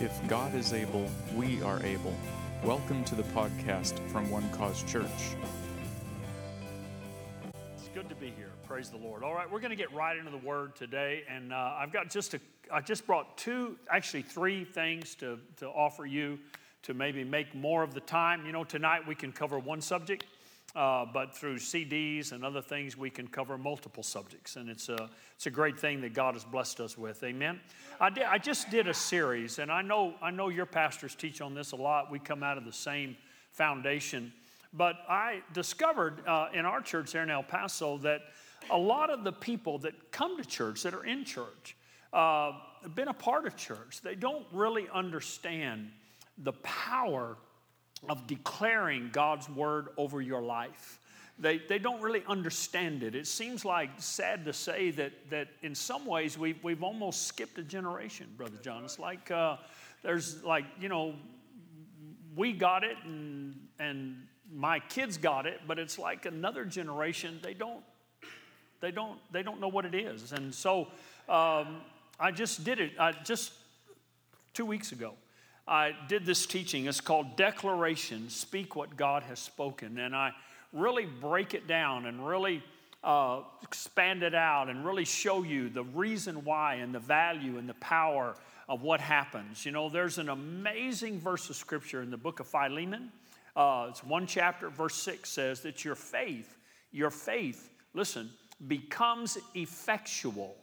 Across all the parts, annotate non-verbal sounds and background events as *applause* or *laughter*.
If God is able, we are able. Welcome to the podcast from One Cause Church. It's good to be here. Praise the Lord. All right, we're going to get right into the Word today, and uh, I've got just a, I just brought two, actually three things to to offer you to maybe make more of the time. You know, tonight we can cover one subject. Uh, but through CDs and other things, we can cover multiple subjects, and it's a it's a great thing that God has blessed us with. Amen. I did, I just did a series, and I know I know your pastors teach on this a lot. We come out of the same foundation, but I discovered uh, in our church there in El Paso that a lot of the people that come to church, that are in church, uh, have been a part of church. They don't really understand the power of declaring God's word over your life. They, they don't really understand it. It seems like sad to say that, that in some ways we've, we've almost skipped a generation, Brother John. It's like uh, there's like, you know, we got it and, and my kids got it, but it's like another generation, they don't, they don't, they don't know what it is. And so um, I just did it I just two weeks ago. I did this teaching. It's called Declaration Speak What God Has Spoken. And I really break it down and really uh, expand it out and really show you the reason why and the value and the power of what happens. You know, there's an amazing verse of scripture in the book of Philemon. Uh, it's one chapter, verse 6 says that your faith, your faith, listen, becomes effectual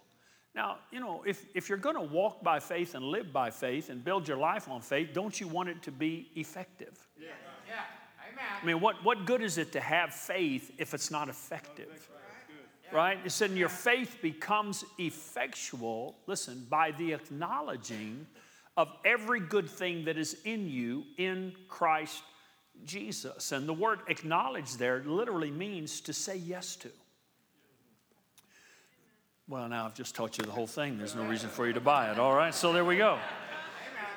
now, you know, if, if you're going to walk by faith and live by faith and build your life on faith, don't you want it to be effective? Yeah. yeah. Amen. I mean, what, what good is it to have faith if it's not effective? Right? It said, your faith becomes effectual, listen, by the acknowledging of every good thing that is in you in Christ Jesus. And the word acknowledge there literally means to say yes to. Well, now I've just taught you the whole thing. There's no reason for you to buy it. All right, so there we go.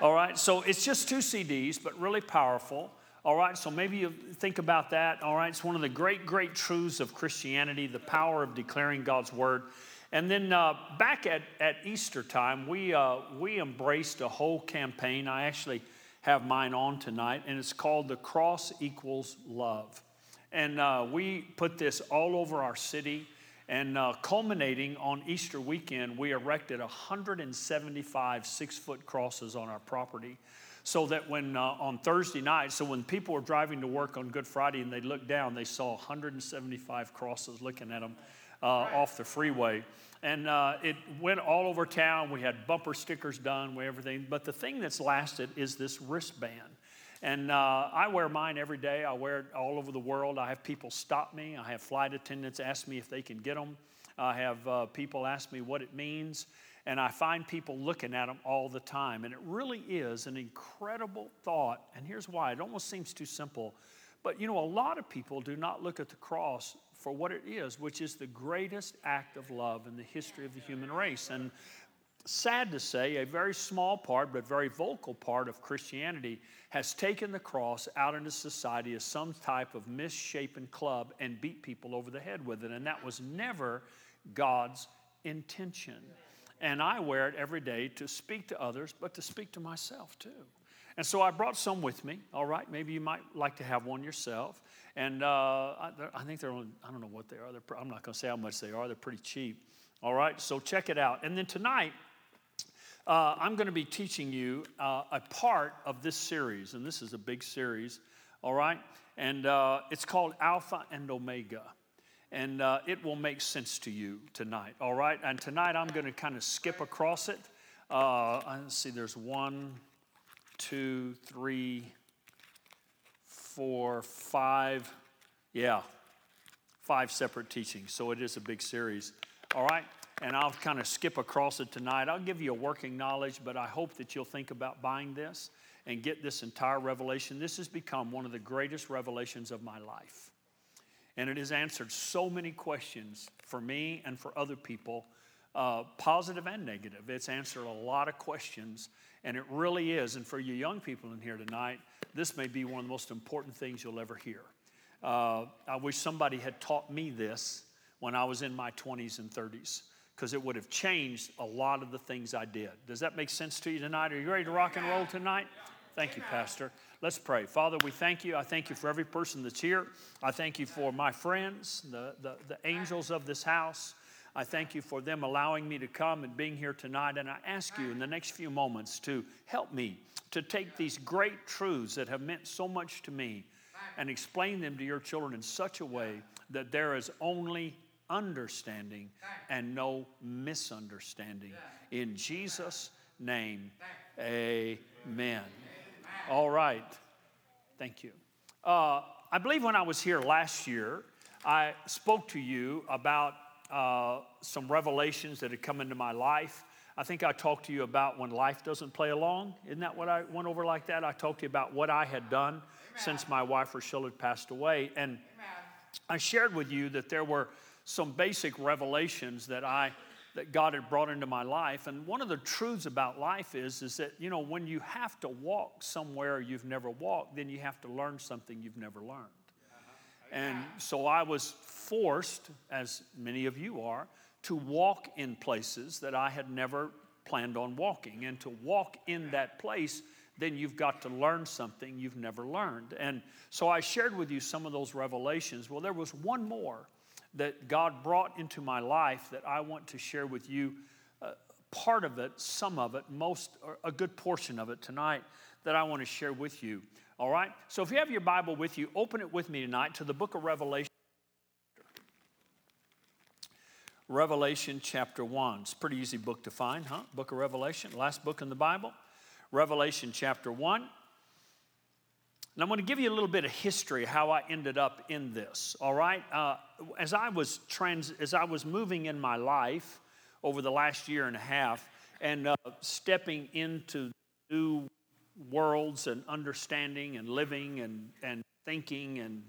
All right, so it's just two CDs, but really powerful. All right, so maybe you think about that. All right, it's one of the great, great truths of Christianity the power of declaring God's word. And then uh, back at, at Easter time, we, uh, we embraced a whole campaign. I actually have mine on tonight, and it's called The Cross Equals Love. And uh, we put this all over our city. And uh, culminating on Easter weekend, we erected 175 six foot crosses on our property. So that when uh, on Thursday night, so when people were driving to work on Good Friday and they looked down, they saw 175 crosses looking at them uh, off the freeway. And uh, it went all over town. We had bumper stickers done, we everything. But the thing that's lasted is this wristband. And uh, I wear mine every day. I wear it all over the world. I have people stop me. I have flight attendants ask me if they can get them. I have uh, people ask me what it means. And I find people looking at them all the time. And it really is an incredible thought. And here's why it almost seems too simple. But you know, a lot of people do not look at the cross for what it is, which is the greatest act of love in the history of the human race. And sad to say, a very small part, but very vocal part of Christianity has taken the cross out into society as some type of misshapen club and beat people over the head with it. And that was never God's intention. And I wear it every day to speak to others, but to speak to myself too. And so I brought some with me. All right, maybe you might like to have one yourself. And uh, I, I, think they're only, I don't know what they are. They're, I'm not going to say how much they are. They're pretty cheap. All right, so check it out. And then tonight, uh, I'm going to be teaching you uh, a part of this series, and this is a big series, all right? And uh, it's called Alpha and Omega. And uh, it will make sense to you tonight, all right? And tonight I'm going to kind of skip across it. Uh, let's see, there's one, two, three, four, five, yeah, five separate teachings. So it is a big series, all right? And I'll kind of skip across it tonight. I'll give you a working knowledge, but I hope that you'll think about buying this and get this entire revelation. This has become one of the greatest revelations of my life. And it has answered so many questions for me and for other people, uh, positive and negative. It's answered a lot of questions, and it really is. And for you young people in here tonight, this may be one of the most important things you'll ever hear. Uh, I wish somebody had taught me this when I was in my 20s and 30s because it would have changed a lot of the things I did. Does that make sense to you tonight? Are you ready to rock and roll tonight? Thank you, Pastor. Let's pray. Father, we thank you. I thank you for every person that's here. I thank you for my friends, the, the, the angels of this house. I thank you for them allowing me to come and being here tonight. And I ask you in the next few moments to help me to take these great truths that have meant so much to me and explain them to your children in such a way that there is only understanding and no misunderstanding. In Jesus' name, amen. All right. Thank you. Uh, I believe when I was here last year, I spoke to you about uh, some revelations that had come into my life. I think I talked to you about when life doesn't play along. Isn't that what I went over like that? I talked to you about what I had done Amen. since my wife Rochelle had passed away. And Amen. I shared with you that there were some basic revelations that I that God had brought into my life. And one of the truths about life is, is that, you know, when you have to walk somewhere you've never walked, then you have to learn something you've never learned. And so I was forced, as many of you are, to walk in places that I had never planned on walking. And to walk in that place, then you've got to learn something you've never learned. And so I shared with you some of those revelations. Well, there was one more that God brought into my life that I want to share with you. Uh, part of it, some of it, most, a good portion of it tonight that I want to share with you. All right? So if you have your Bible with you, open it with me tonight to the book of Revelation. Revelation chapter 1. It's a pretty easy book to find, huh? Book of Revelation, last book in the Bible. Revelation chapter 1. And I'm going to give you a little bit of history how I ended up in this. All right, uh, as I was trans, as I was moving in my life over the last year and a half, and uh, stepping into new worlds and understanding and living and and thinking and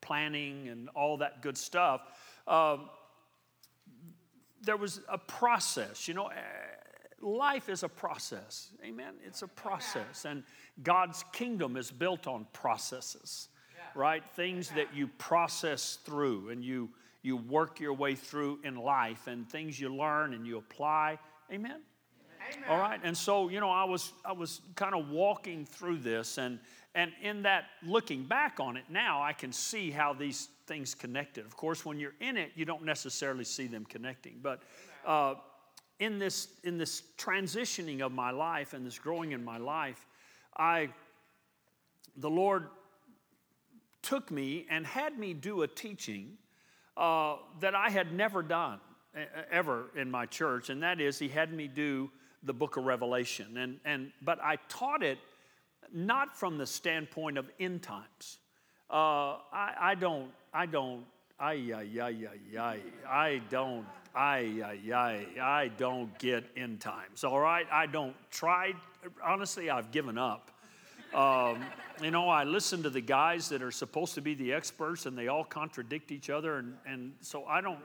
planning and all that good stuff. Uh, there was a process, you know life is a process. Amen? It's a process. And God's kingdom is built on processes, right? Things that you process through and you, you work your way through in life and things you learn and you apply. Amen? Amen. All right. And so, you know, I was I was kind of walking through this and and in that looking back on it now, I can see how these things connected. Of course, when you're in it, you don't necessarily see them connecting. But uh, in this, in this transitioning of my life and this growing in my life, I, the Lord took me and had me do a teaching uh, that I had never done ever in my church, and that is He had me do the book of Revelation. And, and, but I taught it not from the standpoint of end times. Uh, I, I don't, I don't, I, I, I, I, I don't I, I, I, I don't get end times, all right? I don't try. Honestly, I've given up. Um, you know, I listen to the guys that are supposed to be the experts and they all contradict each other. And, and so I don't,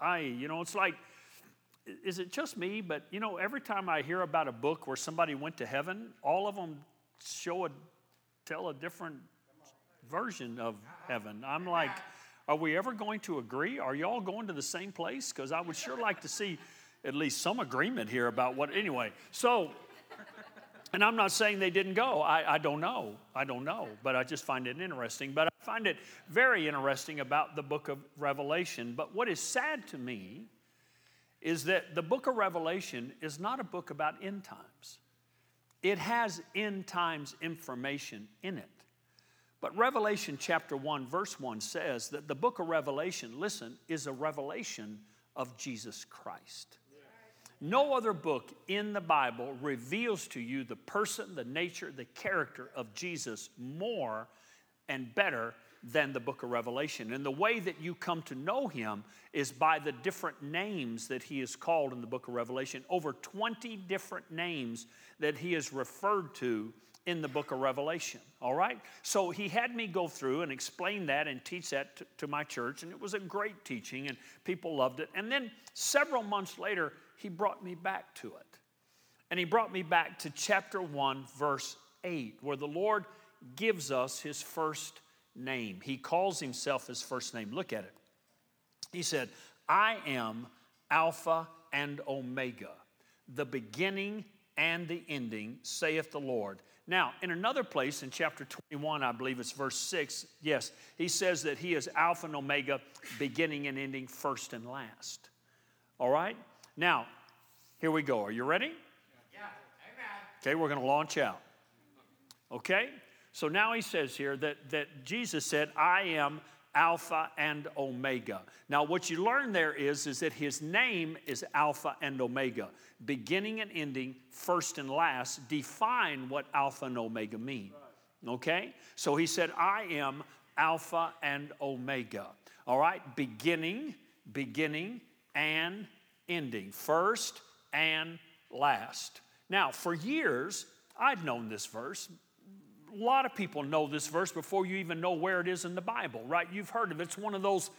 I, you know, it's like, is it just me? But, you know, every time I hear about a book where somebody went to heaven, all of them show a, tell a different version of heaven. I'm like, are we ever going to agree? Are y'all going to the same place? Because I would sure like to see at least some agreement here about what, anyway. So, and I'm not saying they didn't go. I, I don't know. I don't know. But I just find it interesting. But I find it very interesting about the book of Revelation. But what is sad to me is that the book of Revelation is not a book about end times, it has end times information in it. But Revelation chapter 1, verse 1 says that the book of Revelation, listen, is a revelation of Jesus Christ. No other book in the Bible reveals to you the person, the nature, the character of Jesus more and better than the book of Revelation. And the way that you come to know him is by the different names that he is called in the book of Revelation. Over 20 different names that he is referred to in the book of Revelation. All right? So he had me go through and explain that and teach that to, to, my church, and it was a great teaching, and people loved it. And then several months later, he brought me back to it. And he brought me back to chapter 1, verse 8, where the Lord gives us his first name. He calls himself his first name. Look at it. He said, I am Alpha and Omega, the beginning and the ending, saith the Lord. Now, in another place in chapter 21, I believe it's verse 6, yes, he says that he is Alpha and Omega, beginning and ending, first and last. All right? Now, here we go. Are you ready? Yeah. Okay, we're going to launch out. Okay? So now he says here that, that Jesus said, I am Alpha and Omega. Now, what you learn there is, is that his name is Alpha and Omega. Beginning and ending, first and last, define what Alpha and Omega mean. Okay? So he said, I am Alpha and Omega. All right? Beginning, beginning, and ending. First and last. Now, for years, I'd known this verse a lot of people know this verse before you even know where it is in the Bible, right? You've heard of it. It's one of those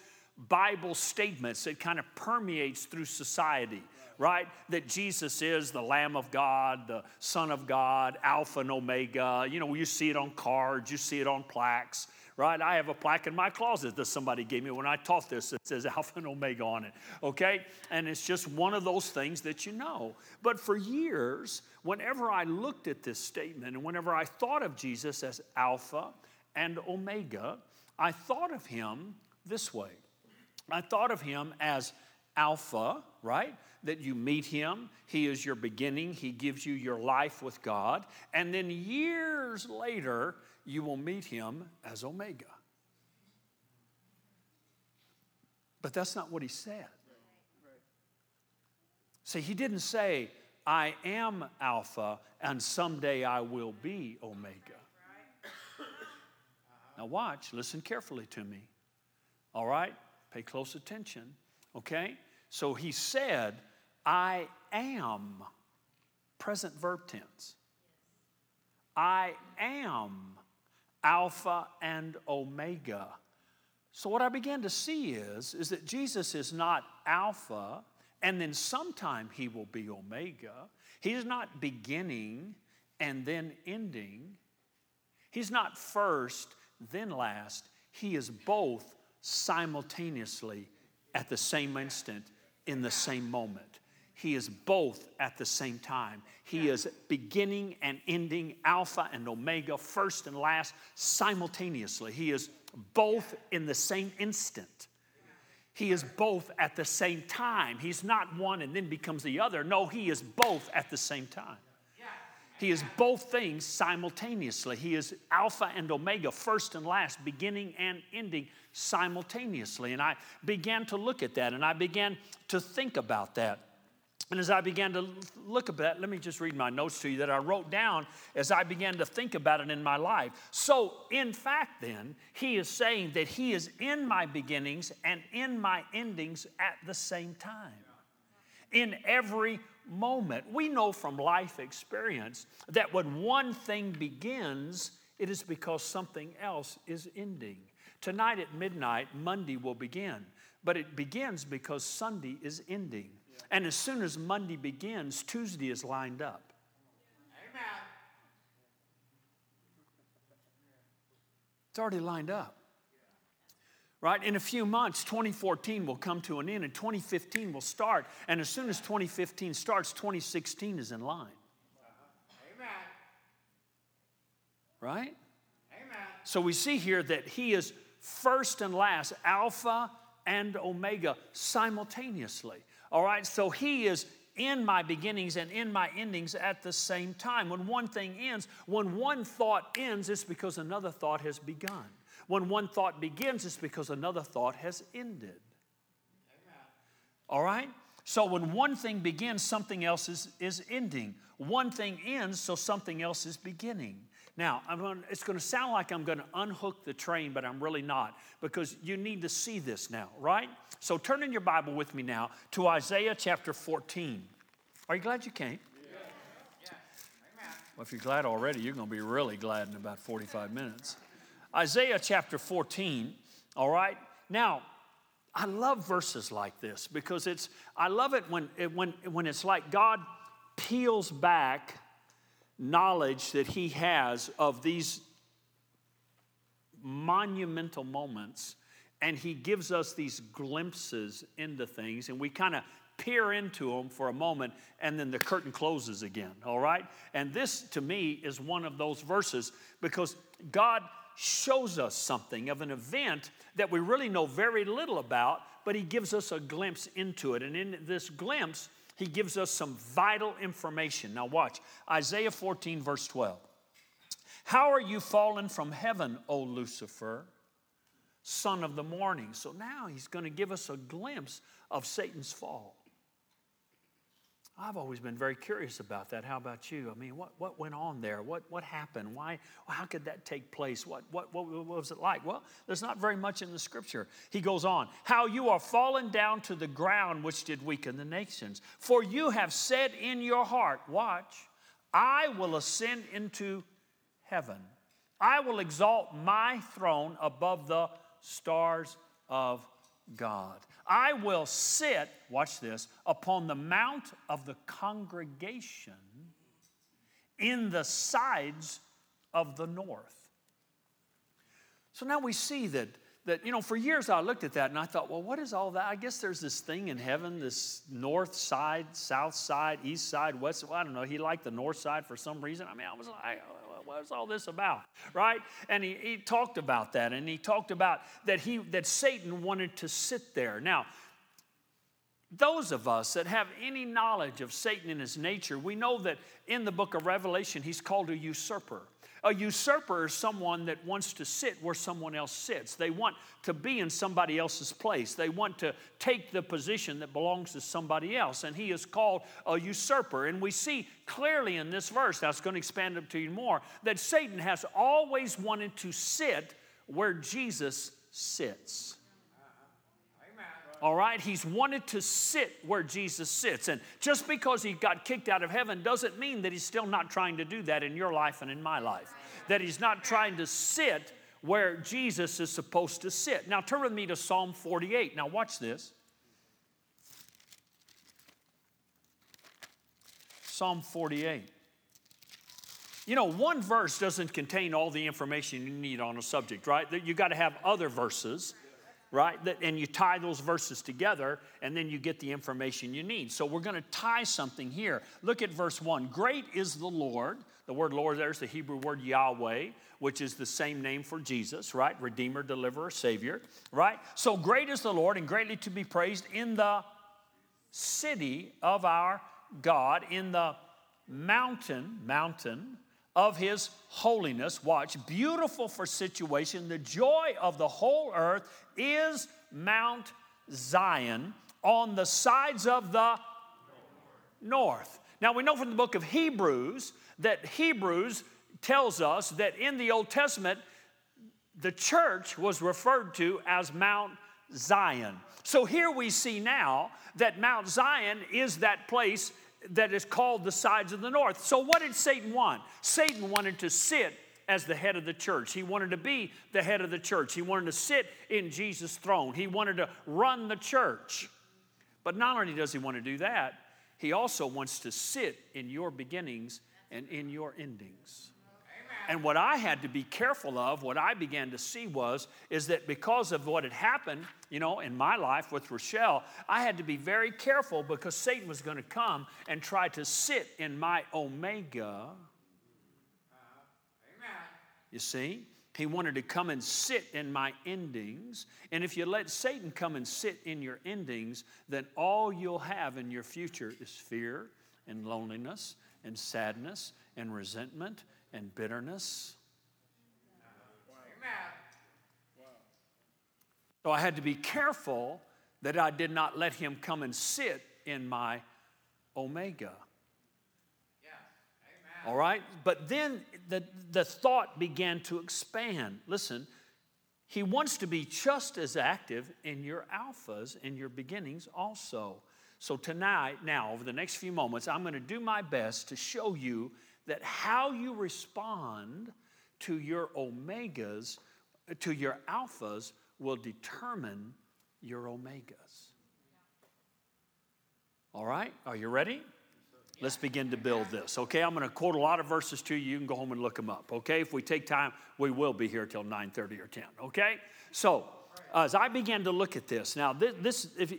Bible statements that kind of permeates through society, right? That Jesus is the Lamb of God, the Son of God, Alpha and Omega. You know, you see it on cards, you see it on plaques right? I have a plaque in my closet that somebody gave me when I taught this that says Alpha and Omega on it, okay? And it's just one of those things that you know. But for years, whenever I looked at this statement and whenever I thought of Jesus as Alpha and Omega, I thought of him this way. I thought of him as Alpha, right? That you meet him, he is your beginning, he gives you your life with God. And then years later, you will meet him as Omega. But that's not what he said. See, he didn't say, I am Alpha and someday I will be Omega. Now, watch, listen carefully to me. All right? Pay close attention. Okay? So he said, I am, present verb tense. I am Alpha and Omega. So what I began to see is, is that Jesus is not Alpha, and then sometime he will be Omega. He's not beginning and then ending. He's not first, then last. He is both simultaneously at the same instant, in the same moment. He is both at the same time. He is beginning and ending, Alpha and Omega, first and last, simultaneously. He is both in the same instant. He is both at the same time. He's not one and then becomes the other. No, he is both at the same time. He is both things simultaneously. He is Alpha and Omega, first and last, beginning and ending simultaneously. And I began to look at that and I began to think about that. And as I began to look at that, let me just read my notes to you that I wrote down as I began to think about it in my life. So, in fact, then, he is saying that he is in my beginnings and in my endings at the same time. In every moment. We know from life experience that when one thing begins, it is because something else is ending. Tonight at midnight, Monday will begin, but it begins because Sunday is ending. And as soon as Monday begins, Tuesday is lined up. Amen. It's already lined up. Right? In a few months, 2014 will come to an end and 2015 will start. And as soon as 2015 starts, 2016 is in line. Amen. Right? Amen. So we see here that he is first and last, Alpha and Omega simultaneously. All right, so He is in my beginnings and in my endings at the same time. When one thing ends, when one thought ends, it's because another thought has begun. When one thought begins, it's because another thought has ended. All right? So when one thing begins, something else is, is ending. One thing ends, so something else is beginning. Now, gonna, it's going to sound like I'm going to unhook the train, but I'm really not because you need to see this now, right? So turn in your Bible with me now to Isaiah chapter 14. Are you glad you came? Yeah. Well, if you're glad already, you're going to be really glad in about 45 minutes. Isaiah chapter 14, all right? Now, I love verses like this because it's, I love it when, when, when it's like God peels back knowledge that he has of these monumental moments and he gives us these glimpses into things and we kind of peer into them for a moment, and then the curtain closes again, all right? And this, to me, is one of those verses because God shows us something of an event that we really know very little about, but He gives us a glimpse into it. And in this glimpse, He gives us some vital information. Now, watch Isaiah 14, verse 12. How are you fallen from heaven, O Lucifer, son of the morning? So now He's going to give us a glimpse of Satan's fall. I've always been very curious about that. How about you? I mean, what, what went on there? What, what happened? Why, how could that take place? What, what, what, what was it like? Well, there's not very much in the scripture. He goes on, How you are fallen down to the ground, which did weaken the nations. For you have said in your heart, Watch, I will ascend into heaven. I will exalt my throne above the stars of God. I will sit, watch this, upon the mount of the congregation in the sides of the north. So now we see that that, you know, for years I looked at that and I thought, well, what is all that? I guess there's this thing in heaven, this north side, south side, east side, west. Well, I don't know. He liked the north side for some reason. I mean, I was like, what's all this about? Right? And he, he talked about that, and he talked about that he that Satan wanted to sit there. Now, those of us that have any knowledge of Satan and his nature, we know that in the book of Revelation, he's called a usurper. A usurper is someone that wants to sit where someone else sits. They want to be in somebody else's place. They want to take the position that belongs to somebody else. And he is called a usurper. And we see clearly in this verse, that's going to expand up to you more, that Satan has always wanted to sit where Jesus sits. All right? He's wanted to sit where Jesus sits. And just because he got kicked out of heaven doesn't mean that he's still not trying to do that in your life and in my life. That he's not trying to sit where Jesus is supposed to sit. Now, turn with me to Psalm 48. Now, watch this. Psalm 48. You know, one verse doesn't contain all the information you need on a subject, right? You got to have other verses right? And you tie those verses together, and then you get the information you need. So we're going to tie something here. Look at verse 1. Great is the Lord. The word Lord there's the Hebrew word Yahweh, which is the same name for Jesus, right? Redeemer, deliverer, Savior, right? So great is the Lord and greatly to be praised in the city of our God, in the mountain, mountain of his holiness. Watch, beautiful for situation. The joy of the whole earth is Mount Zion on the sides of the north. Now we know from the book of Hebrews that Hebrews tells us that in the Old Testament, the church was referred to as Mount Zion. So here we see now that Mount Zion is that place that is called the sides of the north. So, what did Satan want? Satan wanted to sit as the head of the church. He wanted to be the head of the church. He wanted to sit in Jesus' throne. He wanted to run the church. But not only does he want to do that, he also wants to sit in your beginnings and in your endings. And what I had to be careful of, what I began to see was, is that because of what had happened, you know, in my life with Rochelle, I had to be very careful because Satan was going to come and try to sit in my omega. You see? He wanted to come and sit in my endings. And if you let Satan come and sit in your endings, then all you'll have in your future is fear and loneliness and sadness and resentment and bitterness. So I had to be careful that I did not let him come and sit in my omega. All right? But then the, the thought began to expand. Listen, he wants to be just as active in your alphas, in your beginnings also. So tonight, now, over the next few moments, I'm going to do my best to show you that how you respond to your omegas, to your alphas, will determine your omegas. All right? Are you ready? Let's begin to build this. Okay, I'm going to quote a lot of verses to you. You can go home and look them up. Okay, if we take time, we will be here till 9:30 or 10. Okay, so uh, as I began to look at this, now this, this if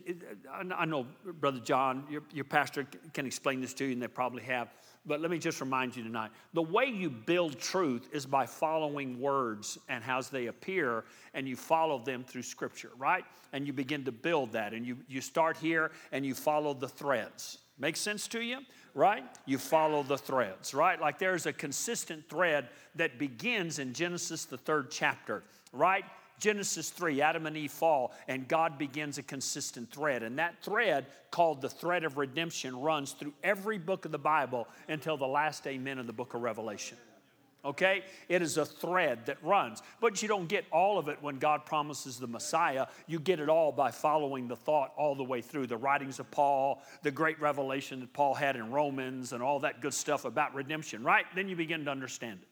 I know Brother John, your, your pastor can explain this to you, and they probably have. But let me just remind you tonight the way you build truth is by following words and how they appear, and you follow them through Scripture, right? And you begin to build that, and you, you start here and you follow the threads. Make sense to you? Right? You follow the threads, right? Like there's a consistent thread that begins in Genesis, the third chapter, right? Genesis 3, Adam and Eve fall, and God begins a consistent thread. And that thread, called the thread of redemption, runs through every book of the Bible until the last amen in the book of Revelation. Okay? It is a thread that runs. But you don't get all of it when God promises the Messiah. You get it all by following the thought all the way through the writings of Paul, the great revelation that Paul had in Romans, and all that good stuff about redemption, right? Then you begin to understand it.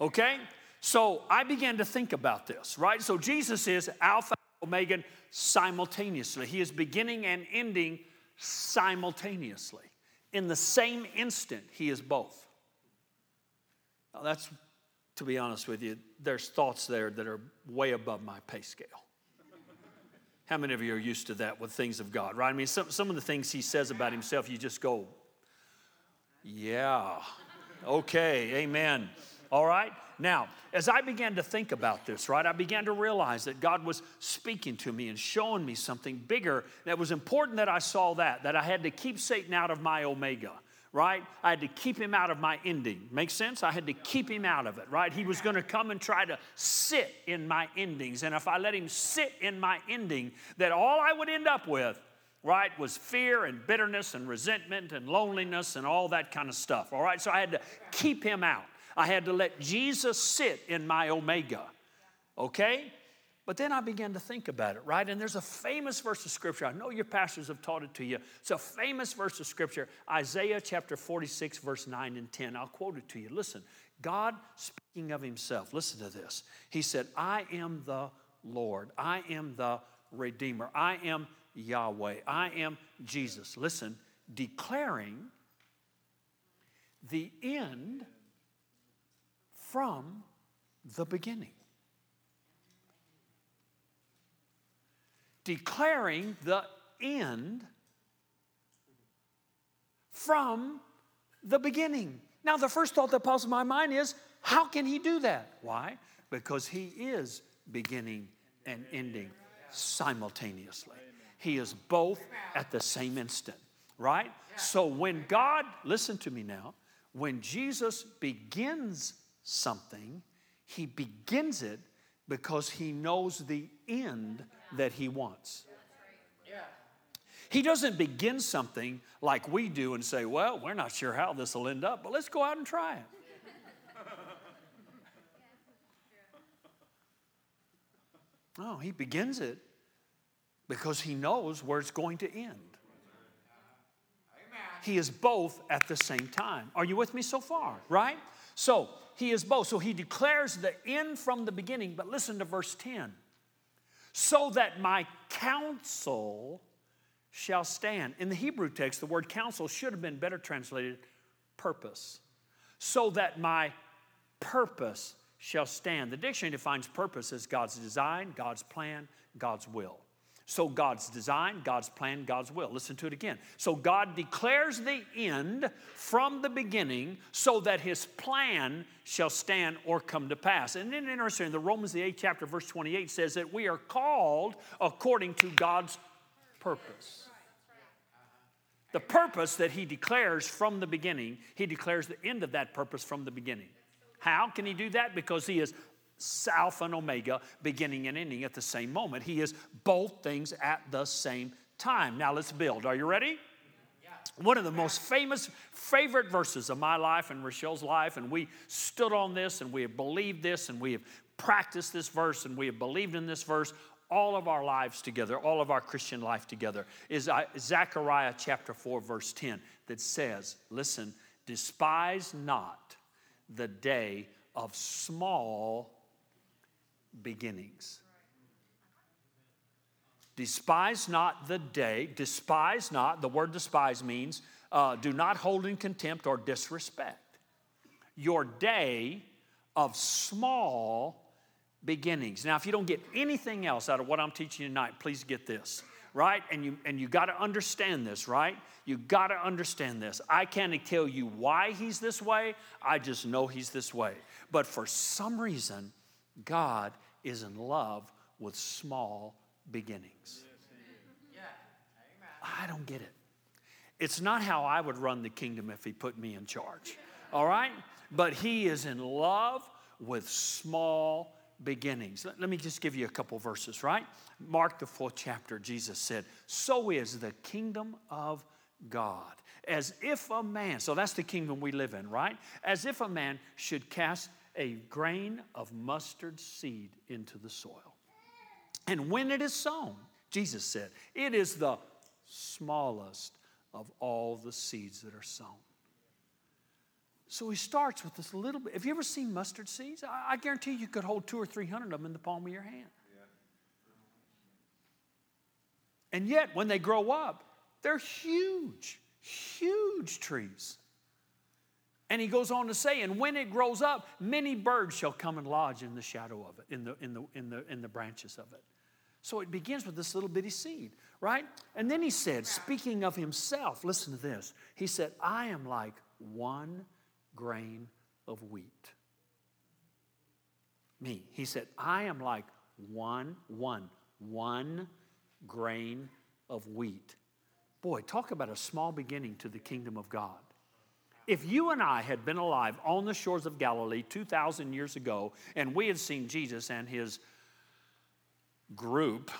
Okay? So I began to think about this, right? So Jesus is Alpha and Omega simultaneously. He is beginning and ending simultaneously. In the same instant, He is both. Now, that's, to be honest with you, there's thoughts there that are way above my pay scale. How many of you are used to that with things of God, right? I mean, some, some of the things He says about Himself, you just go, yeah, okay, amen. All right? Now, as I began to think about this, right, I began to realize that God was speaking to me and showing me something bigger. That was important that I saw that, that I had to keep Satan out of my omega, right? I had to keep him out of my ending. Make sense? I had to keep him out of it, right? He was going to come and try to sit in my endings. And if I let him sit in my ending, that all I would end up with right, was fear and bitterness and resentment and loneliness and all that kind of stuff, all right? So I had to keep him out. I had to let Jesus sit in my omega. Okay? But then I began to think about it, right? And there's a famous verse of scripture. I know your pastors have taught it to you. It's a famous verse of scripture, Isaiah chapter 46, verse 9 and 10. I'll quote it to you. Listen, God speaking of himself, listen to this. He said, I am the Lord, I am the Redeemer, I am Yahweh, I am Jesus. Listen, declaring the end from the beginning. Declaring the end from the beginning. Now, the first thought that pops in my mind is how can he do that? Why? Because he is beginning and ending simultaneously. He is both at the same instant, right? So when God, listen to me now, when Jesus begins something, he begins it because he knows the end that he wants. He doesn't begin something like we do and say, Well, we're not sure how this will end up, but let's go out and try it. No, he begins it because he knows where it's going to end. He is both at the same time. Are you with me so far? Right? So, he is both. So he declares the end from the beginning. But listen to verse 10 so that my counsel shall stand. In the Hebrew text, the word counsel should have been better translated purpose. So that my purpose shall stand. The dictionary defines purpose as God's design, God's plan, God's will. So God's design, God's plan, God's will. Listen to it again. So God declares the end from the beginning so that his plan shall stand or come to pass. And then interesting, the Romans, the 8th chapter, verse 28 says that we are called according to God's purpose. The purpose that he declares from the beginning, he declares the end of that purpose from the beginning. How can he do that? Because he is Alpha and Omega, beginning and ending at the same moment. He is both things at the same time. Now let's build. Are you ready? One of the most famous, favorite verses of my life and Rochelle's life, and we stood on this and we have believed this and we have practiced this verse and we have believed in this verse all of our lives together, all of our Christian life together, is uh, Zechariah chapter 4, verse 10, that says, Listen, despise not the day of small beginnings. Despise not the day, despise not, the word despise means uh, do not hold in contempt or disrespect. Your day of small beginnings. Now, if you don't get anything else out of what I'm teaching tonight, please get this, right? And you and you got to understand this, right? You got to understand this. I can't tell you why he's this way. I just know he's this way. But for some reason, God is in love with small beginnings. I don't get it. It's not how I would run the kingdom if he put me in charge. All right? But he is in love with small beginnings. Let, me just give you a couple verses, right? Mark the fourth chapter, Jesus said, So is the kingdom of God. As if a man, so that's the kingdom we live in, right? As if a man should cast a grain of mustard seed into the soil. And when it is sown, Jesus said, it is the smallest of all the seeds that are sown. So he starts with this little bit. Have you ever seen mustard seeds? I, I guarantee you could hold two or three hundred of them in the palm of your hand. And yet, when they grow up, they're huge, huge trees. And he goes on to say, and when it grows up, many birds shall come and lodge in the shadow of it, in the, in the, in the, in the branches of it. So it begins with this little bitty seed, right? And then he said, speaking of himself, listen to this. He said, I am like one grain of wheat. Me. He said, I am like one, one, one grain of wheat. Boy, talk about a small beginning to the kingdom of God. If you and I had been alive on the shores of Galilee 2,000 years ago and we had seen Jesus and his group,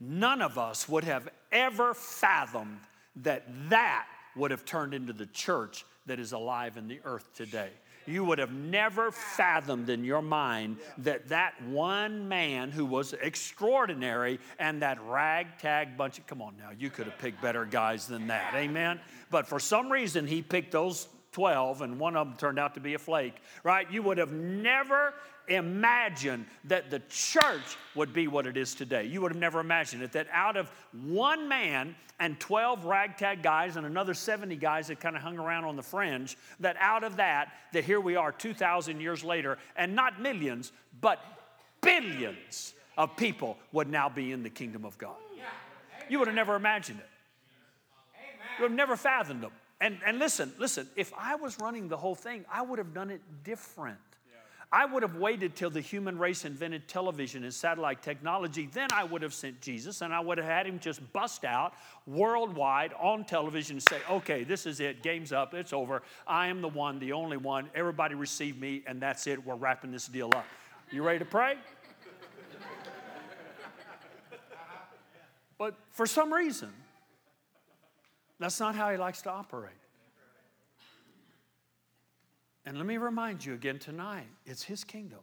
none of us would have ever fathomed that that would have turned into the church that is alive in the earth today. You would have never fathomed in your mind that that one man who was extraordinary and that ragtag bunch of, come on now, you could have picked better guys than that, amen? But for some reason, he picked those 12 and one of them turned out to be a flake, right? You would have never imagined that the church would be what it is today. You would have never imagined it, that out of one man and 12 ragtag guys and another 70 guys that kind of hung around on the fringe, that out of that, that here we are 2,000 years later, and not millions, but billions of people would now be in the kingdom of God. You would have never imagined it. You would have never fathomed them. And, and listen, listen, if I was running the whole thing, I would have done it different. I would have waited till the human race invented television and satellite technology. Then I would have sent Jesus and I would have had him just bust out worldwide on television and say, okay, this is it. Game's up. It's over. I am the one, the only one. Everybody receive me, and that's it. We're wrapping this deal up. You ready to pray? But for some reason, that's not how he likes to operate. And let me remind you again tonight it's his kingdom.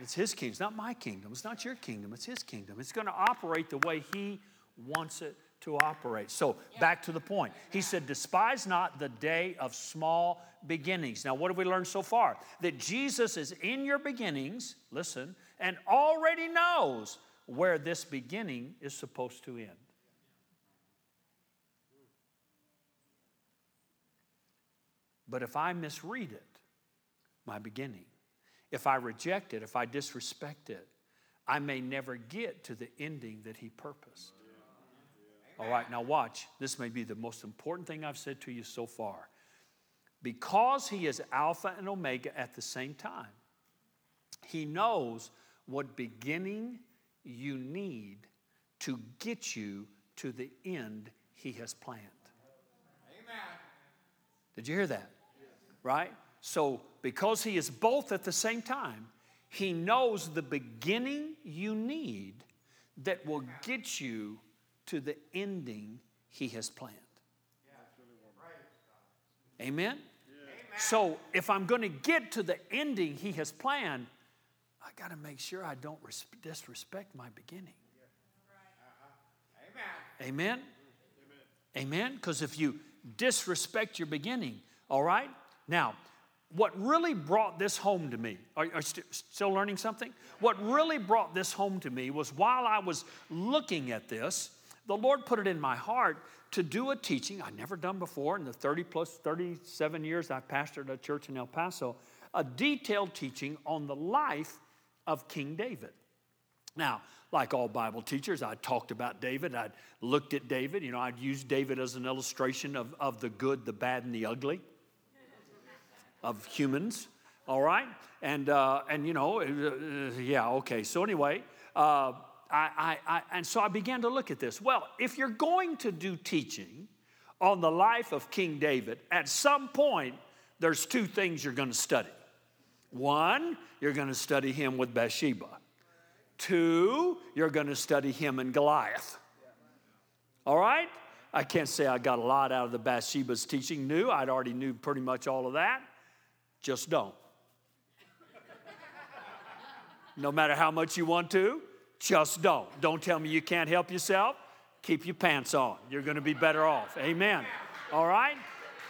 It's his kingdom. It's not my kingdom. It's not your kingdom. It's his kingdom. It's going to operate the way he wants it to operate. So, back to the point. He said, Despise not the day of small beginnings. Now, what have we learned so far? That Jesus is in your beginnings, listen, and already knows where this beginning is supposed to end. But if I misread it, my beginning, if I reject it, if I disrespect it, I may never get to the ending that He purposed. All right, now watch. This may be the most important thing I've said to you so far. Because He is Alpha and Omega at the same time, He knows what beginning you need to get you to the end He has planned. Amen. Did you hear that? Right? So, because He is both at the same time, He knows the beginning you need that will get you to the ending He has planned. Amen? So, if I'm going to get to the ending He has planned, I got to make sure I don't disrespect my beginning. Uh-huh. Amen? Amen? Because if you disrespect your beginning, all right, now, what really brought this home to me, are, you st- still learning something? What really brought this home to me was while I was looking at this, the Lord put it in my heart to do a teaching I'd never done before in the 30 plus 37 years I pastored a church in El Paso, a detailed teaching on the life of King David. Now, like all Bible teachers, I talked about David. I'd looked at David. You know, I'd used David as an illustration of, of the good, the bad, and the ugly of humans. All right? And, uh, and you know, uh, yeah, okay. So, anyway, uh, I, I, I, and so I began to look at this. Well, if you're going to do teaching on the life of King David, at some point, there's two things you're going to study. One, you're going to study him with Bathsheba. Two, you're going to study him and Goliath. All right? I can't say I got a lot out of the Bathsheba's teaching. New, I'd already knew pretty much all of that. Just don't. No matter how much you want to, just don't. Don't tell me you can't help yourself. Keep your pants on. You're going to be better off. Amen. All right?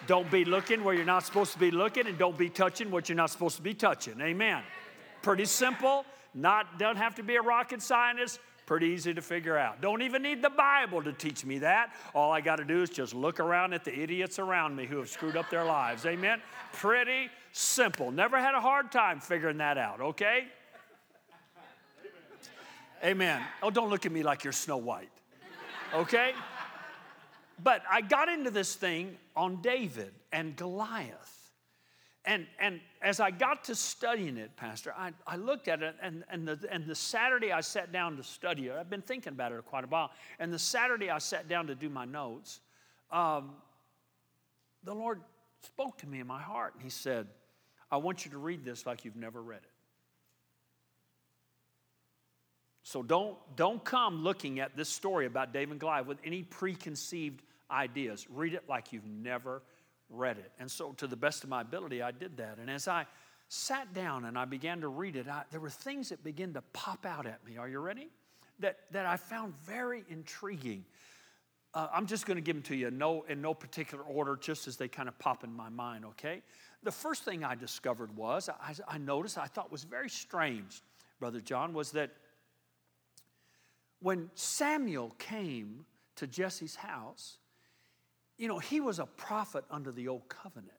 Don't be looking where you're not supposed to be looking, and don't be touching what you're not supposed to be touching. Amen. Pretty simple. Not doesn't have to be a rocket scientist. Pretty easy to figure out. Don't even need the Bible to teach me that. All I got to do is just look around at the idiots around me who have screwed up their lives. Amen. Pretty simple. Never had a hard time figuring that out. Okay. Amen. Oh, don't look at me like you're Snow White. Okay? But I got into this thing on David and Goliath. And, and as I got to studying it, Pastor, I, I looked at it, and, and, the, and the Saturday I sat down to study it, I've been thinking about it quite a while, and the Saturday I sat down to do my notes, um, the Lord spoke to me in my heart, and He said, I want you to read this like you've never read it. So don't, don't come looking at this story about David and Goliath with any preconceived ideas. Read it like you've never read it. And so, to the best of my ability, I did that. And as I sat down and I began to read it, I, there were things that began to pop out at me. Are you ready? That, that I found very intriguing. Uh, I'm just going to give them to you no, in no particular order, just as they kind of pop in my mind, okay? The first thing I discovered was, I, I noticed, I thought was very strange, Brother John, was that when Samuel came to Jesse's house, you know, he was a prophet under the old covenant.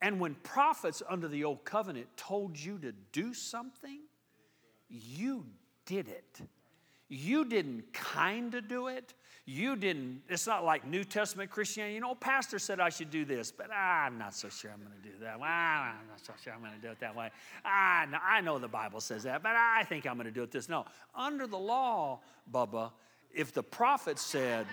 And when prophets under the old covenant told you to do something, you did it. You didn't kind of do it. You didn't, it's not like New Testament Christianity. You know, pastor said I should do this, but I'm not so sure I'm going to do that. Well, I'm not so sure I'm going to do it that way. I, I know the Bible says that, but I think I'm going to do it this. No, under the law, Bubba, if the prophet said,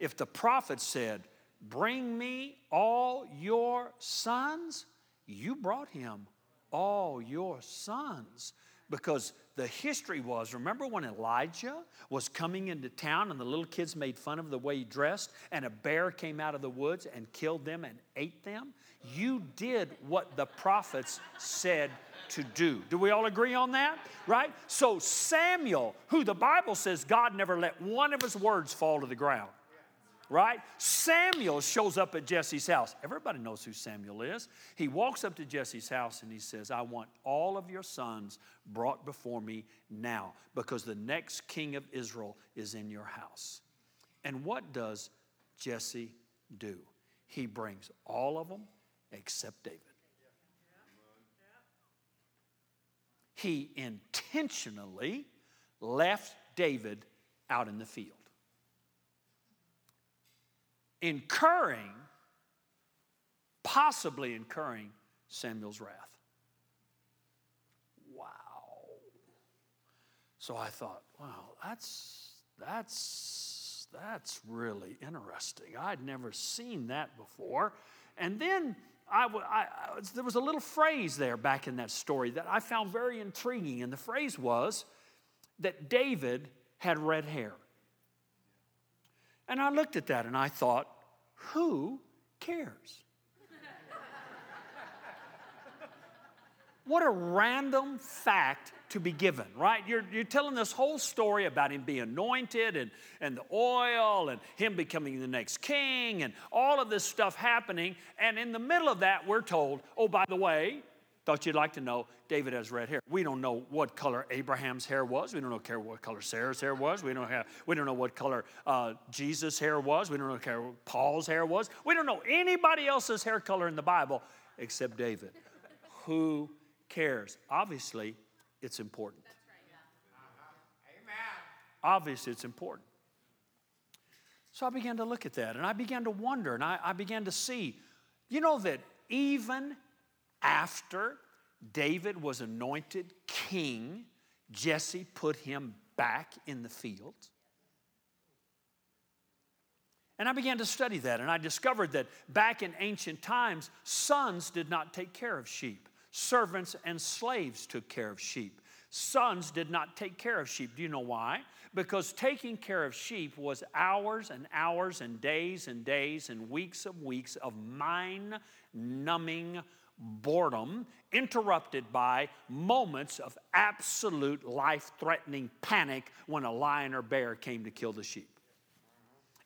if the prophet said, Bring me all your sons, you brought him all your sons. Because the history was remember when Elijah was coming into town and the little kids made fun of the way he dressed, and a bear came out of the woods and killed them and ate them? You did what the prophets said to do. Do we all agree on that? Right? So, Samuel, who the Bible says God never let one of his words fall to the ground, right? Samuel shows up at Jesse's house. Everybody knows who Samuel is. He walks up to Jesse's house and he says, I want all of your sons brought before me now because the next king of Israel is in your house. And what does Jesse do? He brings all of them except David. he intentionally left David out in the field, incurring, possibly incurring Samuel's wrath. Wow. So I thought, wow, that's that's that's really interesting. I'd never seen that before. And then I, I, there was a little phrase there back in that story that I found very intriguing, and the phrase was that David had red hair. And I looked at that and I thought, who cares? what a random fact to be given, right? You're, you're telling this whole story about him being anointed and, and the oil and him becoming the next king and all of this stuff happening. And in the middle of that, we're told, oh, by the way, Thought you'd like to know David has red hair. We don't know what color Abraham's hair was. We don't know what color Sarah's hair was. We don't, have, we don't know what color uh, Jesus' hair was. We don't know what Paul's hair was. We don't know anybody else's hair color in the Bible except David. Who cares? Obviously, it's important. Obviously, it's important. So I began to look at that and I began to wonder and I, I began to see, you know, that even after David was anointed king, Jesse put him back in the field. And I began to study that, and I discovered that back in ancient times, sons did not take care of sheep. Servants and slaves took care of sheep. Sons did not take care of sheep. Do you know why? Because taking care of sheep was hours and hours and days and days and weeks of weeks of mind numbing boredom, interrupted by moments of absolute life threatening panic when a lion or bear came to kill the sheep.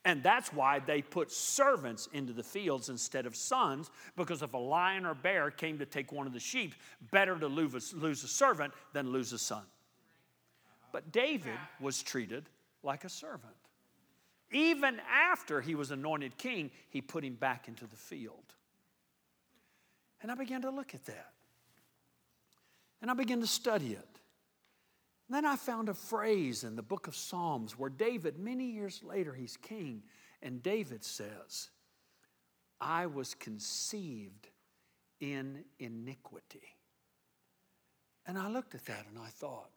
And that's why they put servants into the fields instead of sons, because if a lion or bear came to take one of the sheep, better to lose a, lose a servant than lose a son. But David was treated like a servant. Even after he was anointed king, he put him back into the field. And I began to look at that. And I began to study it. And then I found a phrase in the book of Psalms where David, many years later, he's king, and David says, I was conceived in iniquity. And I looked at that and I thought,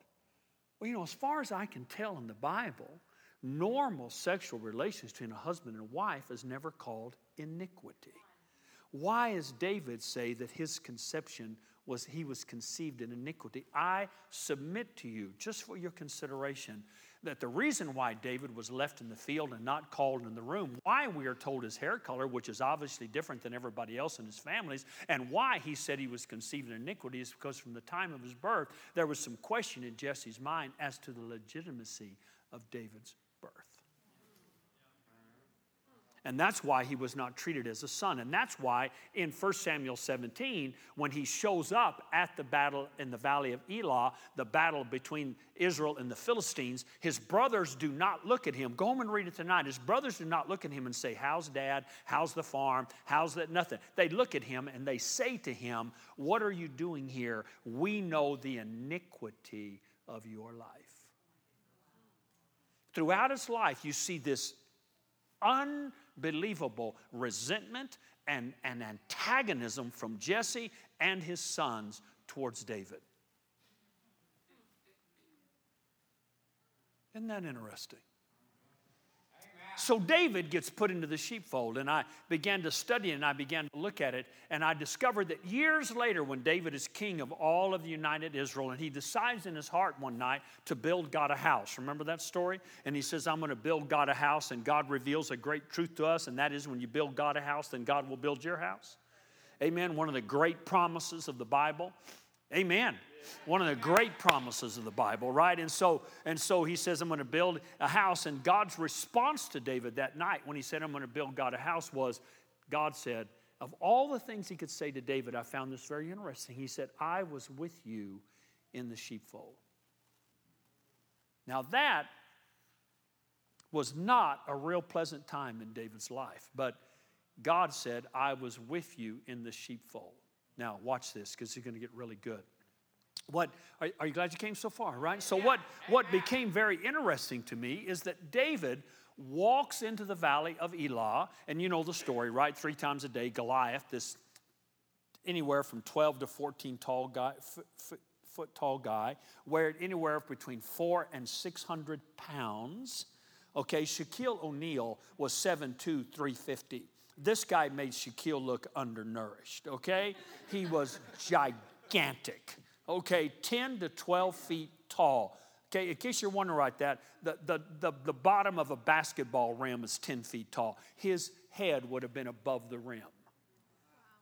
well, you know, as far as I can tell in the Bible, normal sexual relations between a husband and wife is never called iniquity. Why does David say that his conception was he was conceived in iniquity? I submit to you, just for your consideration, that the reason why David was left in the field and not called in the room, why we are told his hair color, which is obviously different than everybody else in his families, and why he said he was conceived in iniquity is because from the time of his birth, there was some question in Jesse's mind as to the legitimacy of David's birth. And that's why he was not treated as a son. And that's why in 1 Samuel 17, when he shows up at the battle in the valley of Elah, the battle between Israel and the Philistines, his brothers do not look at him. Go home and read it tonight. His brothers do not look at him and say, How's dad? How's the farm? How's that? Nothing. They look at him and they say to him, What are you doing here? We know the iniquity of your life. Throughout his life, you see this un unbelievable resentment and, and antagonism from Jesse and his sons towards David. Isn't that interesting? So David gets put into the sheepfold, and I began to study and I began to look at it, and I discovered that years later, when David is king of all of the united Israel, and he decides in his heart one night to build God a house. Remember that story? And he says, I'm going to build God a house, and God reveals a great truth to us, and that is when you build God a house, then God will build your house. Amen. One of the great promises of the Bible. Amen. One of the great promises of the Bible, right? And so, and so he says, I'm going to build a house. And God's response to David that night when he said, I'm going to build God a house was, God said, of all the things he could say to David, I found this very interesting. He said, I was with you in the sheepfold. Now, that was not a real pleasant time in David's life, but God said, I was with you in the sheepfold. Now, watch this because it's going to get really good. What are, are, you glad you came so far right? So what what became very interesting to me is that david walks into the valley of elah and you know the story right? Three times a day goliath this anywhere from 12 to 14 tall guy foot, foot, foot tall guy weighed anywhere between four and 600 pounds. Okay shaquille o'neal was 7'2 350 this guy made shaquille look undernourished okay he was gigantic okay, 10 to 12 feet tall. Okay, in case you're wondering right that, the, the, the, the bottom of a basketball rim is 10 feet tall. His head would have been above the rim.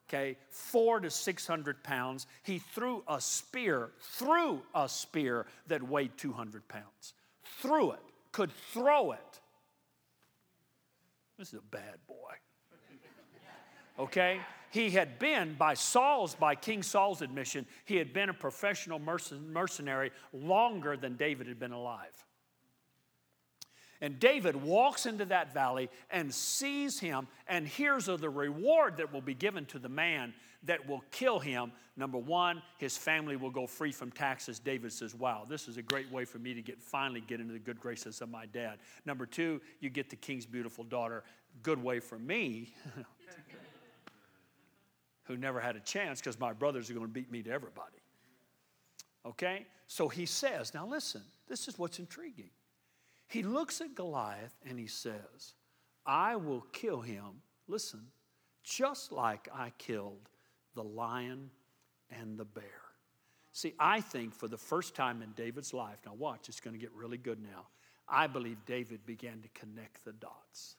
Okay, four to 600 pounds. He threw a spear, threw a spear that weighed 200 pounds. Threw it, could throw it. This is a bad boy. Okay? He had been, by Saul's, by King Saul's admission, he had been a professional mercenary longer than David had been alive. And David walks into that valley and sees him and hears of the reward that will be given to the man that will kill him. Number one, his family will go free from taxes. David says, Wow, this is a great way for me to get finally get into the good graces of my dad. Number two, you get the king's beautiful daughter. Good way for me. *laughs* who never had a chance because my brothers are going to beat me to everybody. Okay? So he says, now listen, this is what's intriguing. He looks at Goliath and he says, I will kill him, listen, just like I killed the lion and the bear. See, I think for the first time in David's life, now watch, it's going to get really good now. I believe David began to connect the dots.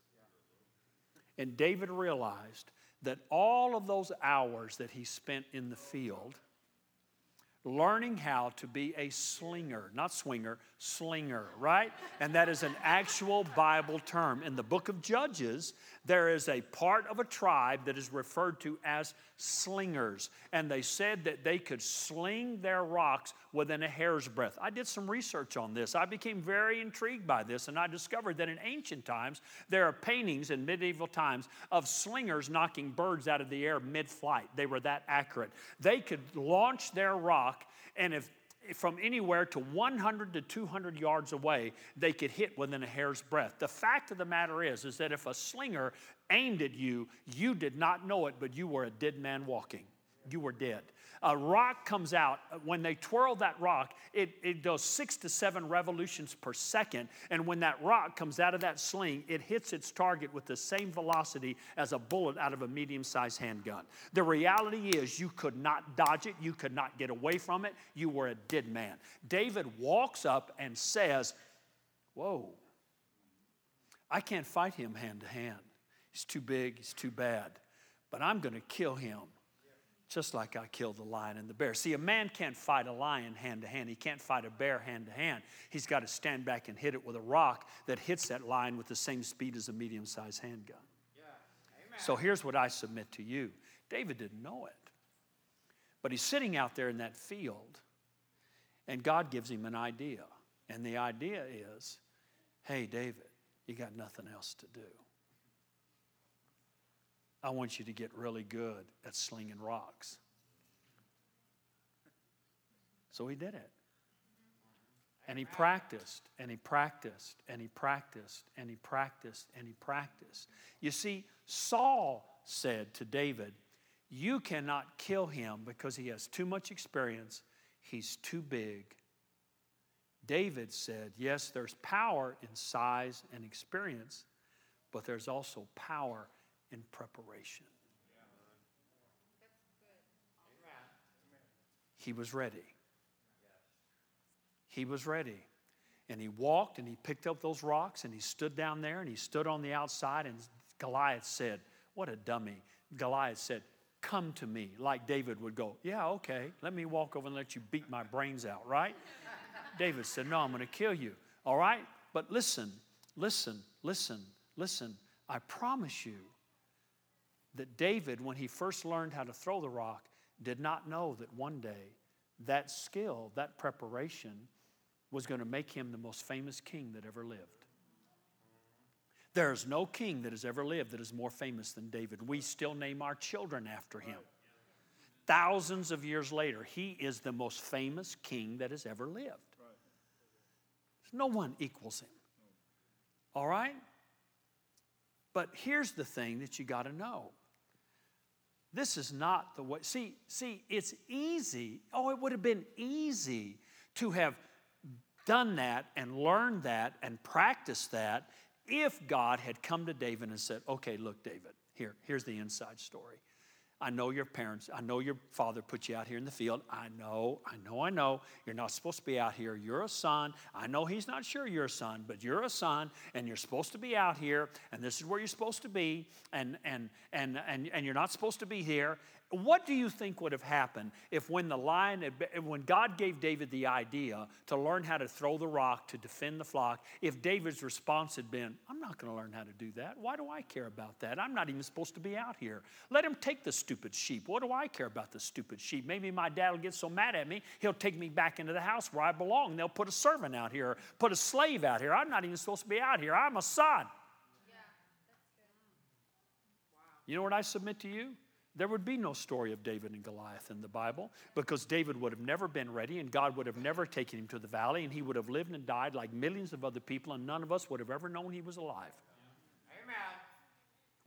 And David realized that all of those hours that he spent in the field, learning how to be a slinger, not swinger, slinger, right? And that is an actual Bible term. In the book of Judges, there is a part of a tribe that is referred to as slingers. And they said that they could sling their rocks within a hair's breadth. I did some research on this. I became very intrigued by this, and I discovered that in ancient times, there are paintings in medieval times of slingers knocking birds out of the air mid flight. They were that accurate. They could launch their rock, and if from anywhere to 100 to 200 yards away, they could hit within a hair's breadth. The fact of the matter is, is that if a slinger aimed at you, you did not know it, but you were a dead man walking. You were dead a rock comes out, when they twirl that rock, it, it does six to seven revolutions per second. And when that rock comes out of that sling, it hits its target with the same velocity as a bullet out of a medium sized handgun. The reality is, you could not dodge it, you could not get away from it, you were a dead man. David walks up and says, Whoa, I can't fight him hand to hand. He's too big, he's too bad, but I'm going to kill him just like I killed the lion and the bear. See, a man can't fight a lion hand to hand. He can't fight a bear hand to hand. He's got to stand back and hit it with a rock that hits that lion with the same speed as a medium sized handgun. Yeah. So here's what I submit to you David didn't know it, but he's sitting out there in that field, and God gives him an idea. And the idea is hey, David, you got nothing else to do. I want you to get really good at slinging rocks. So he did it. And he practiced, and he practiced, and he practiced, and he practiced, and he practiced. You see, Saul said to David, You cannot kill him because he has too much experience, he's too big. David said, Yes, there's power in size and experience, but there's also power in preparation. He was ready. He was ready. And he walked and he picked up those rocks and he stood down there and he stood on the outside. And Goliath said, What a dummy. Goliath said, Come to me. Like David would go, Yeah, okay, let me walk over and let you beat my brains out, right? *laughs* David said, No, I'm going to kill you. All right? But listen, listen, listen, listen. I promise you, that David, when he first learned how to throw the rock, did not know that one day that skill, that preparation, was going to make him the most famous king that ever lived. There is no king that has ever lived that is more famous than David. We still name our children after him. Thousands of years later, he is the most famous king that has ever lived. No one equals him. All right? But here's the thing that you got to know this is not the way. See, see, it's easy. Oh, it would have been easy to have done that and learned that and practiced that if God had come to David and said, okay, look, David, here, here's the inside story. I know your parents, I know your father put you out here in the field. I know, I know, I know. You're not supposed to be out here. You're a son. I know he's not sure you're a son, but you're a son and you're supposed to be out here and this is where you're supposed to be and and and and, and you're not supposed to be here. What do you think would have happened if, when the lion, had, when God gave David the idea to learn how to throw the rock to defend the flock, if David's response had been, I'm not going to learn how to do that. Why do I care about that? I'm not even supposed to be out here. Let him take the stupid sheep. What do I care about the stupid sheep? Maybe my dad will get so mad at me, he'll take me back into the house where I belong. They'll put a servant out here, put a slave out here. I'm not even supposed to be out here. I'm a son. You know what I submit to you? There would be no story of David and Goliath in the Bible because David would have never been ready and God would have never taken him to the valley and he would have lived and died like millions of other people and none of us would have ever known he was alive. Amen.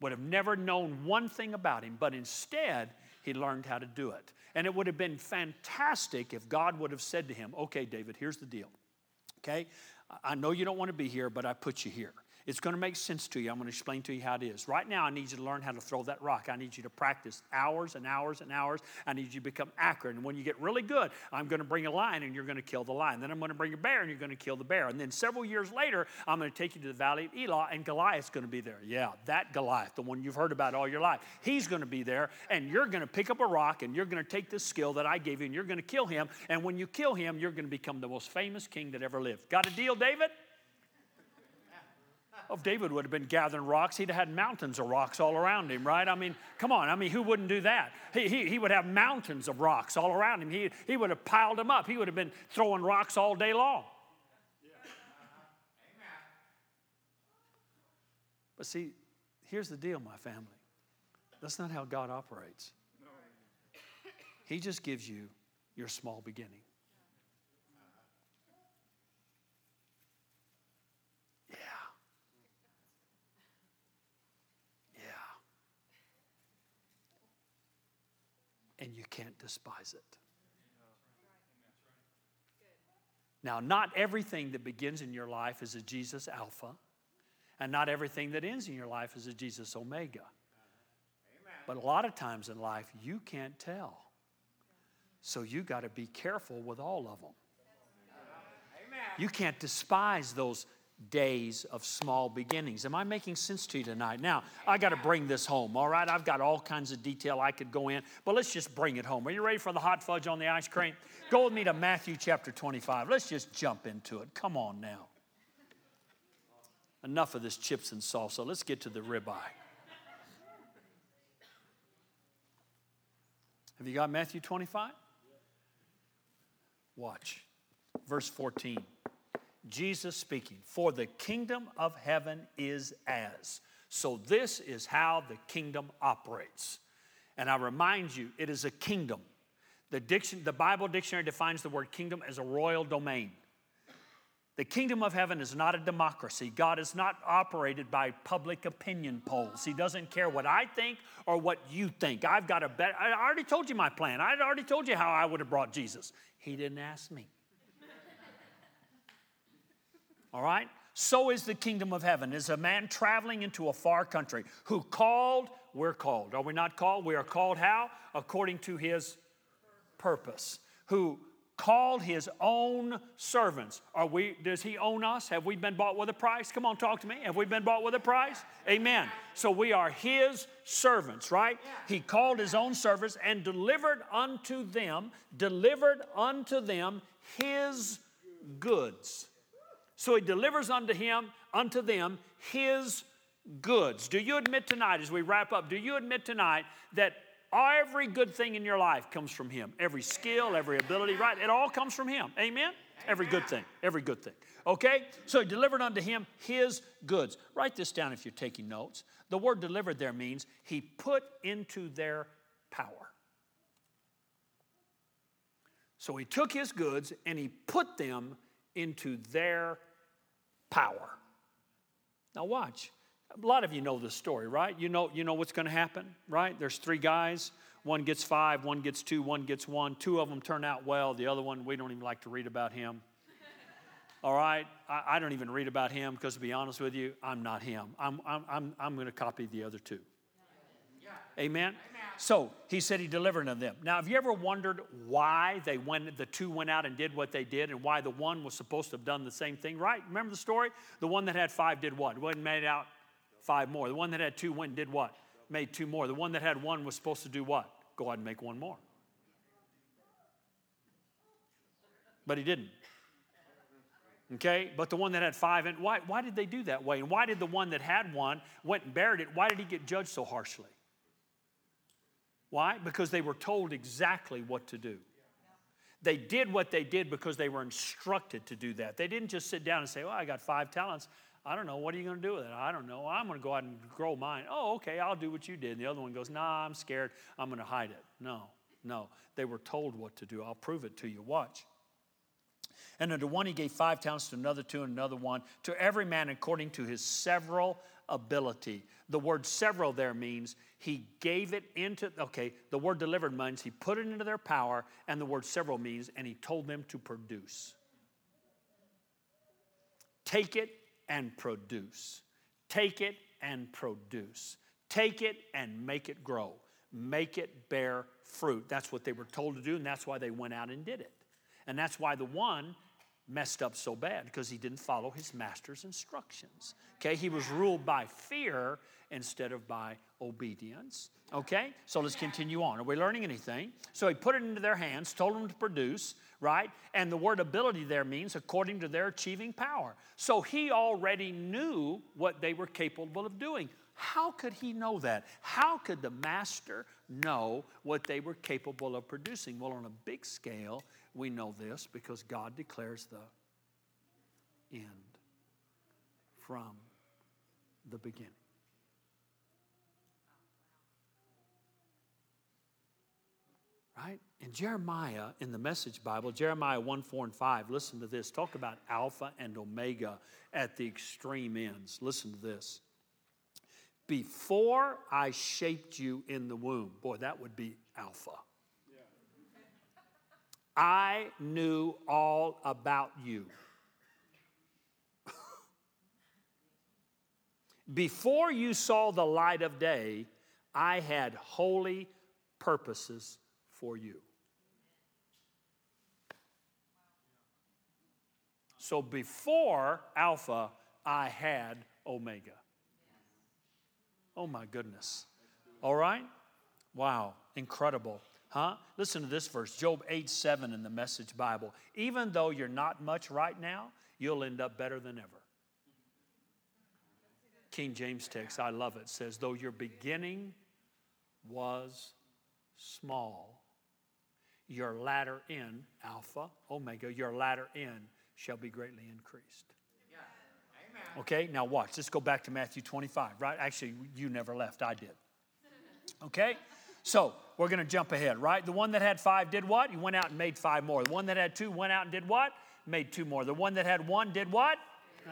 Would have never known one thing about him, but instead he learned how to do it. And it would have been fantastic if God would have said to him, Okay, David, here's the deal. Okay, I know you don't want to be here, but I put you here. It's going to make sense to you. I'm going to explain to you how it is. Right now, I need you to learn how to throw that rock. I need you to practice hours and hours and hours. I need you to become accurate. And when you get really good, I'm going to bring a lion and you're going to kill the lion. Then I'm going to bring a bear and you're going to kill the bear. And then several years later, I'm going to take you to the valley of Elah and Goliath's going to be there. Yeah, that Goliath, the one you've heard about all your life. He's going to be there and you're going to pick up a rock and you're going to take this skill that I gave you and you're going to kill him. And when you kill him, you're going to become the most famous king that ever lived. Got a deal, David? If David would have been gathering rocks, he'd have had mountains of rocks all around him, right? I mean, come on. I mean, who wouldn't do that? He, he, he would have mountains of rocks all around him. He, he would have piled them up. He would have been throwing rocks all day long. But see, here's the deal, my family. That's not how God operates. He just gives you your small beginning. And you can't despise it. Now, not everything that begins in your life is a Jesus Alpha, and not everything that ends in your life is a Jesus Omega. But a lot of times in life, you can't tell. So you got to be careful with all of them. You can't despise those days of small beginnings. Am I making sense to you tonight? Now, I got to bring this home, all right? I've got all kinds of detail I could go in, but let's just bring it home. Are you ready for the hot fudge on the ice cream? Go with me to Matthew chapter 25. Let's just jump into it. Come on now. Enough of this chips and salsa. Let's get to the ribeye. Have you got Matthew 25? Watch. Verse 14. Jesus speaking, for the kingdom of heaven is as. So, this is how the kingdom operates. And I remind you, it is a kingdom. The, diction, the Bible dictionary defines the word kingdom as a royal domain. The kingdom of heaven is not a democracy. God is not operated by public opinion polls. He doesn't care what I think or what you think. I've got a bet. I already told you my plan. I already told you how I would have brought Jesus. He didn't ask me. All right? So is the kingdom of heaven. Is a man traveling into a far country who called, we're called. Are we not called? We are called how? According to his purpose. Who called his own servants. Are we does he own us? Have we been bought with a price? Come on, talk to me. Have we been bought with a price? Amen. So we are his servants, right? He called his own servants and delivered unto them, delivered unto them his goods. So he delivers unto him, unto them, his goods. Do you admit tonight, as we wrap up, do you admit tonight that every good thing in your life comes from him? Every skill, every ability, right? It all comes from him. Amen? Every good thing. Every good thing. Okay? So he delivered unto him his goods. Write this down if you're taking notes. The word delivered there means he put into their power. So he took his goods and he put them into their power. Now, watch. A lot of you know this story, right? You know, you know what's going to happen, right? There's three guys. One gets five, one gets two, one gets one. Two of them turn out well. The other one, we don't even like to read about him. *laughs* All right? I, I don't even read about him because, to be honest with you, I'm not him. I'm, I'm, I'm, I'm going to copy the other two. Amen? So he said he delivered unto them. Now, have you ever wondered why they went, the two went out and did what they did, and why the one was supposed to have done the same thing? Right? Remember the story? The one that had five did what? Went and made out five more. The one that had two went and did what? Made two more. The one that had one was supposed to do what? go ahead and make one more. But he didn't. Okay, but the one that had five, and why, why did they do that way? And why did the one that had one went and buried it? Why did he get judged so harshly? Why? Because they were told exactly what to do. They did what they did because they were instructed to do that. They didn't just sit down and say, Well, I got five talents. I don't know. What are you going to do with it? I don't know. I'm going to go out and grow mine. Oh, okay, I'll do what you did. And the other one goes, Nah, I'm scared. I'm going to hide it. No, no. They were told what to do. I'll prove it to you. Watch. And unto one he gave five talents, to another two, and another one, to every man according to his several ability. The word several there means he gave it into, okay, the word delivered means he put it into their power, and the word several means, and he told them to produce. Take it and produce. Take it and produce. Take it and make it grow. Make it bear fruit. That's what they were told to do, and that's why they went out and did it. And that's why the one messed up so bad because he didn't follow his master's instructions. Okay, he was ruled by fear instead of by obedience. Okay, so let's continue on. Are we learning anything? So he put it into their hands, told them to produce, right? And the word ability there means according to their achieving power. So he already knew what they were capable of doing. How could he know that? How could the master know what they were capable of producing? Well, on a big scale, we know this because God declares the end from the beginning. Right? In Jeremiah, in the Message Bible, Jeremiah 1, 4, and 5, listen to this. Talk about Alpha and Omega at the extreme ends. Listen to this. Before I shaped you in the womb, boy, that would be Alpha. I knew all about you. *laughs* Before you saw the light of day, I had holy purposes for you. So before Alpha, I had Omega. Oh my goodness. All right? Wow, incredible. Huh? Listen to this verse, Job 8 7 in the Message Bible. Even though you're not much right now, you'll end up better than ever. King James text, I love it, says, Though your beginning was small, your latter end, Alpha, Omega, your latter end shall be greatly increased. Okay, now watch. Let's go back to Matthew 25, right? Actually, you never left, I did. Okay? So we're going to jump ahead, right? The one that had five did what? He went out and made five more. The one that had two went out and did what? Made two more. The one that had one did what?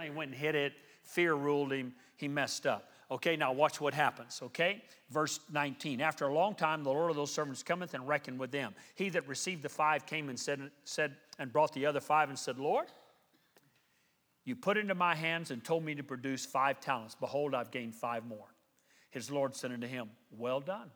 He went and hit it. Fear ruled him. He messed up. Okay, now watch what happens. Okay, verse 19. After a long time, the Lord of those servants cometh and reckoned with them. He that received the five came and said, said and brought the other five and said, Lord, you put into my hands and told me to produce five talents. Behold, I've gained five more. His Lord said unto him, Well done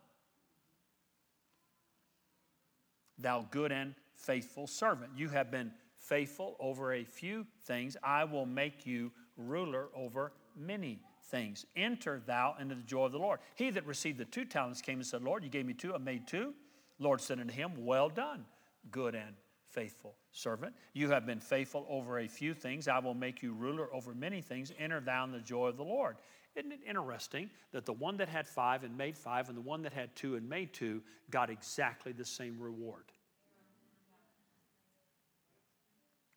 thou good and faithful servant. You have been faithful over a few things. I will make you ruler over many things. Enter thou into the joy of the Lord. He that received the two talents came and said, Lord, you gave me two, I made two. Lord said unto him, Well done, good and faithful servant. You have been faithful over a few things. I will make you ruler over many things. Enter thou in the joy of the Lord. Isn't it interesting that the one that had five and made five and the one that had two and made two got exactly the same reward?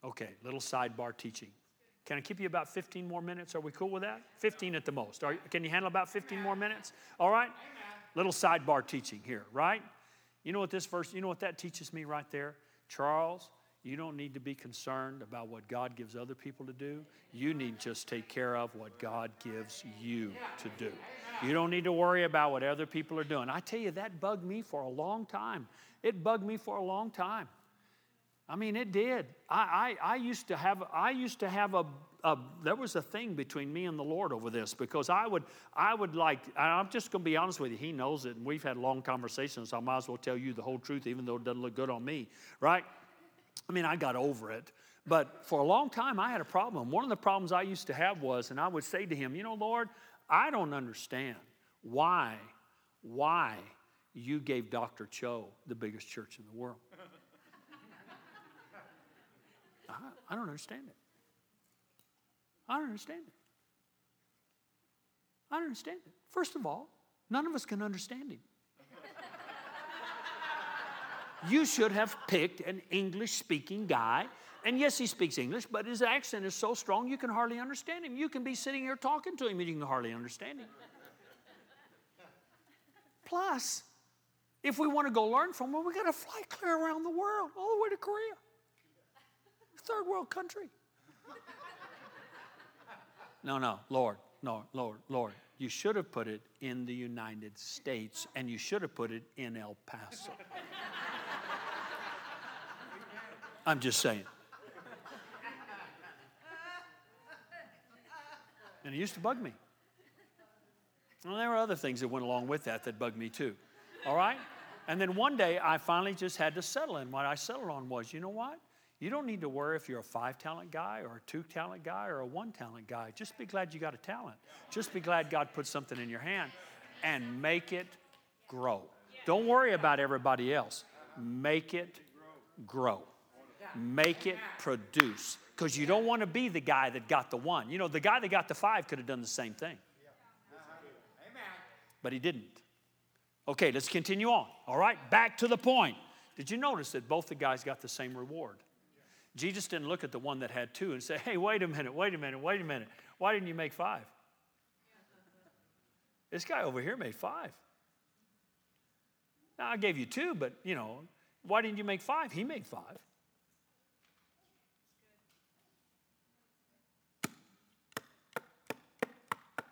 Okay, little sidebar teaching. Can I keep you about 15 more minutes? Are we cool with that? 15 at the most. Are, can you handle about 15 more minutes? All right? Little sidebar teaching here, right? You know what this verse, you know what that teaches me right there? Charles, you don't need to be concerned about what God gives other people to do. You need just take care of what God gives you to do. You don't need to worry about what other people are doing. I tell you, that bugged me for a long time. It bugged me for a long time. I mean, it did. I, I, I used to have, I used to have a, a, there was a thing between me and the Lord over this because I would, I would like, I'm just going to be honest with you. He knows it, and we've had long conversations. So I might as well tell you the whole truth, even though it doesn't look good on me, right? I mean, I got over it. But for a long time, I had a problem. One of the problems I used to have was, and I would say to him, You know, Lord, I don't understand why, why you gave Dr. Cho the biggest church in the world. *laughs* I, I don't understand it. I don't understand it. I don't understand it. First of all, none of us can understand him. You should have picked an English speaking guy. And yes, he speaks English, but his accent is so strong you can hardly understand him. You can be sitting here talking to him and you can hardly understand him. Plus, if we want to go learn from him, we got to fly clear around the world, all the way to Korea. Third world country. No, no, Lord, no, Lord, Lord. You should have put it in the United States and you should have put it in El Paso. I'm just saying. And it used to bug me. Well, there were other things that went along with that that bugged me too. All right? And then one day I finally just had to settle. And what I settled on was you know what? You don't need to worry if you're a five talent guy or a two talent guy or a one talent guy. Just be glad you got a talent. Just be glad God put something in your hand and make it grow. Don't worry about everybody else. Make it grow. Make it produce. Because you don't want to be the guy that got the one. You know, the guy that got the five could have done the same thing. But he didn't. Okay, let's continue on. All right, back to the point. Did you notice that both the guys got the same reward? Jesus didn't look at the one that had two and say, hey, wait a minute, wait a minute, wait a minute. Why didn't you make five? This guy over here made five. Now, I gave you two, but, you know, why didn't you make five? He made five.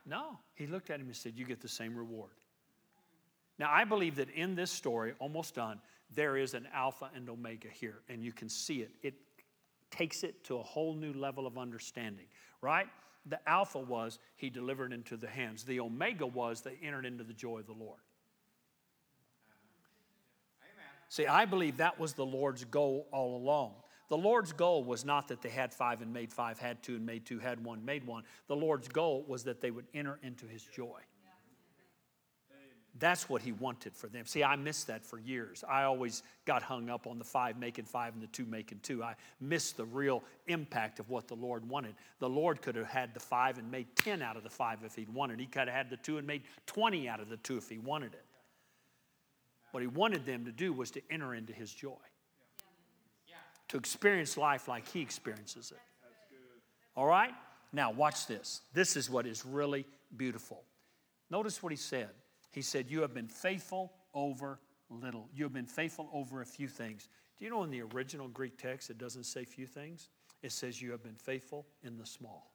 No, he looked at him and said, You get the same reward. Now, I believe that in this story, almost done, there is an Alpha and Omega here, and you can see it. It takes it to a whole new level of understanding, right? The Alpha was he delivered into the hands, the Omega was they entered into the joy of the Lord. See, I believe that was the Lord's goal all along. The Lord's goal was not that they had five and made five, had two and made two, had one, made one. The Lord's goal was that they would enter into his joy. That's what he wanted for them. See, I missed that for years. I always got hung up on the five making five and the two making two. I missed the real impact of what the Lord wanted. The Lord could have had the five and made 10 out of the five if he'd wanted. He could have had the two and made 20 out of the two if he wanted it. What he wanted them to do was to enter into his joy, to experience life like he experiences it. All right? Now, watch this. This is what is really beautiful. Notice what he said. He said, You have been faithful over little. You have been faithful over a few things. Do you know in the original Greek text it doesn't say few things? It says, You have been faithful in the small.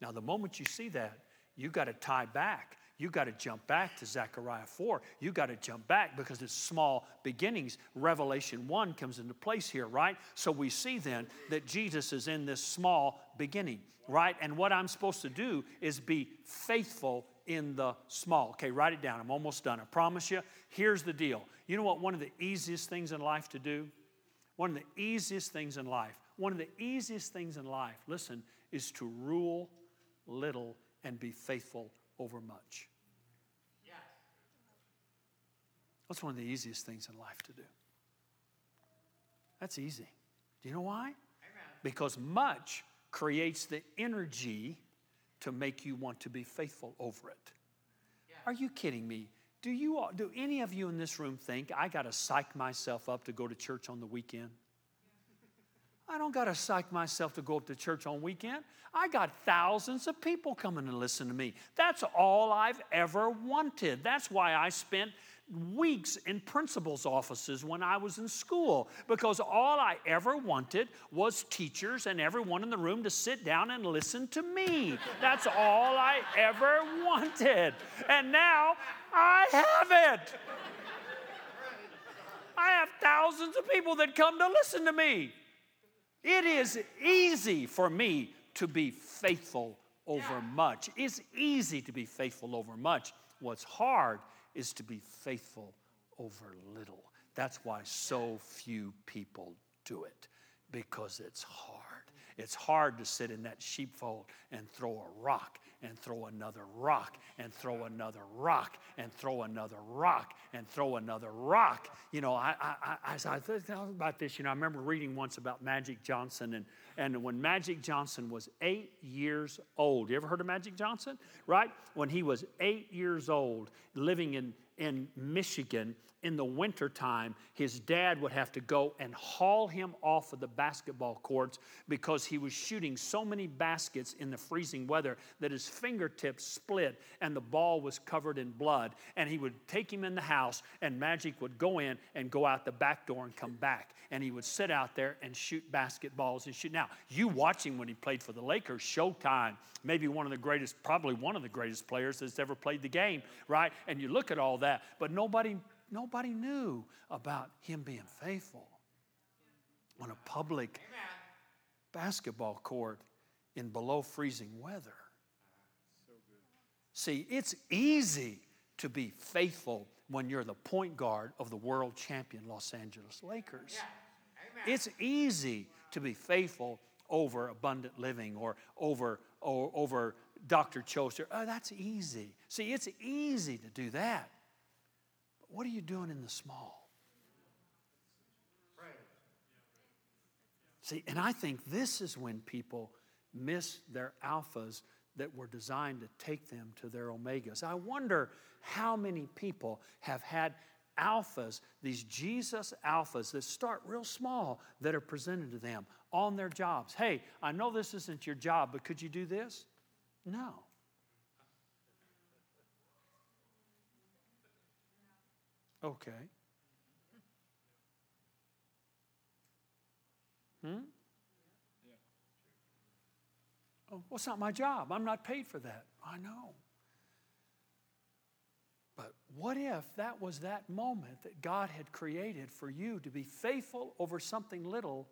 Now, the moment you see that, you got to tie back you got to jump back to Zechariah 4. You got to jump back because it's small beginnings. Revelation 1 comes into place here, right? So we see then that Jesus is in this small beginning, right? And what I'm supposed to do is be faithful in the small. Okay, write it down. I'm almost done. I promise you. Here's the deal. You know what? One of the easiest things in life to do? One of the easiest things in life, one of the easiest things in life, listen, is to rule little and be faithful over much. That's one of the easiest things in life to do. That's easy. Do you know why? Because much creates the energy to make you want to be faithful over it. Yeah. Are you kidding me? Do you do any of you in this room think I got to psych myself up to go to church on the weekend? I don't got to psych myself to go up to church on weekend. I got thousands of people coming to listen to me. That's all I've ever wanted. That's why I spent weeks in principal's offices when I was in school because all I ever wanted was teachers and everyone in the room to sit down and listen to me. That's all I ever wanted. And now I have it. I have thousands of people that come to listen to me. It is easy for me to be faithful over much. It's easy to be faithful over much. What's hard is to be faithful over little. That's why so few people do it, because it's hard. It's hard to sit in that sheepfold and throw a rock and throw another rock and throw another rock and throw another rock and throw another rock. You know, I, I, I, I thought about this, you know, I remember reading once about Magic Johnson and, and when Magic Johnson was eight years old. You ever heard of Magic Johnson? Right? When he was eight years old, living in, in Michigan, in the wintertime, his dad would have to go and haul him off of the basketball courts because he was shooting so many baskets in the freezing weather that his fingertips split and the ball was covered in blood. And he would take him in the house, and Magic would go in and go out the back door and come back. And he would sit out there and shoot basketballs and shoot. Now, you watch him when he played for the Lakers, Showtime, maybe one of the greatest, probably one of the greatest players that's ever played the game, right? And you look at all that, but nobody Nobody knew about him being faithful on a public basketball court in below freezing weather. See, it's easy to be faithful when you're the point guard of the world champion Los Angeles Lakers. It's easy to be faithful over abundant living or over, or, over Dr. Choser. Oh, that's easy. See, it's easy to do that. What are you doing in the small? See, and I think this is when people miss their alphas that were designed to take them to their omegas. I wonder how many people have had alphas, these Jesus alphas that start real small, that are presented to them on their jobs. Hey, I know this isn't your job, but could you do this? No. Okay. Hmm? Oh, well, it's not my job. I'm not paid for that. I know. But what if that was that moment that God had created for you to be faithful over something little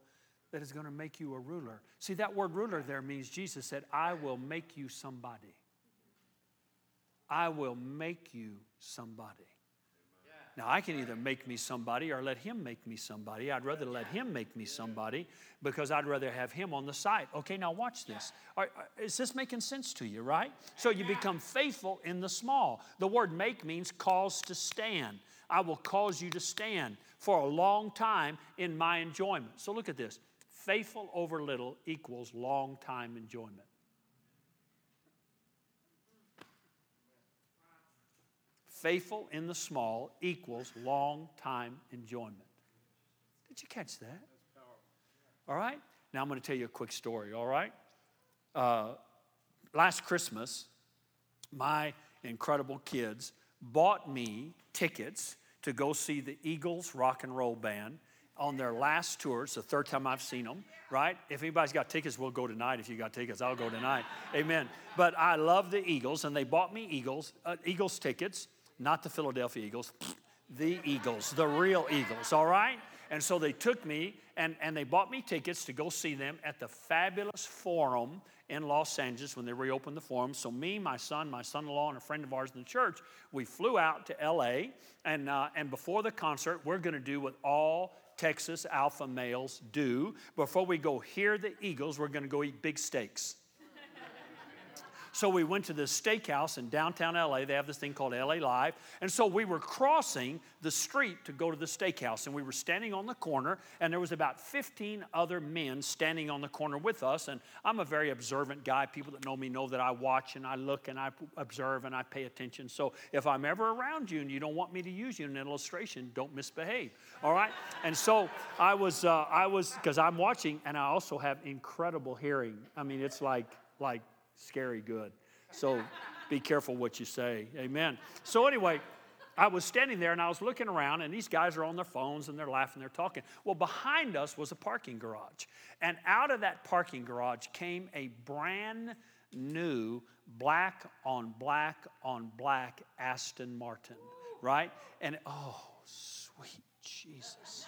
that is going to make you a ruler? See, that word ruler there means Jesus said, I will make you somebody. I will make you somebody. Now, I can either make me somebody or let him make me somebody. I'd rather let him make me somebody because I'd rather have him on the side. Okay, now watch this. Uh, is this making sense to you, right? So you become faithful in the small. The word make means cause to stand. I will cause you to stand for a long time in my enjoyment. So look at this faithful over little equals long time enjoyment. Faithful in the small equals long time enjoyment. Did you catch that? All right? Now I'm going to tell you a quick story, all right? Uh, last Christmas, my incredible kids bought me tickets to go see the Eagles rock and roll band on their last tour. It's the third time I've seen them, right? If anybody's got tickets, we'll go tonight. If you got tickets, I'll go tonight. Amen. But I love the Eagles, and they bought me Eagles, uh, Eagles tickets not the Philadelphia Eagles, *sniffs* the Eagles, the real Eagles, all right? And so they took me and, and they bought me tickets to go see them at the fabulous forum in Los Angeles when they reopened the forum. So, me, my son, my son in law, and a friend of ours in the church, we flew out to LA. And, uh, and before the concert, we're going to do what all Texas alpha males do. Before we go hear the Eagles, we're going to go eat big steaks. So we went to this steakhouse in downtown LA. They have this thing called LA Live. And so we were crossing the street to go to the steakhouse. And we were standing on the corner, and there was about 15 other men standing on the corner with us. And I'm a very observant guy. People that know me know that I watch and I look and I observe and I pay attention. So if I'm ever around you and you don't want me to use you in an illustration, don't misbehave. All right? And so I was, uh, I was, because I'm watching, and I also have incredible hearing. I mean, it's like, like scary good. So be careful what you say. Amen. So, anyway, I was standing there and I was looking around, and these guys are on their phones and they're laughing, they're talking. Well, behind us was a parking garage. And out of that parking garage came a brand new black on black on black Aston Martin, right? And oh, sweet Jesus.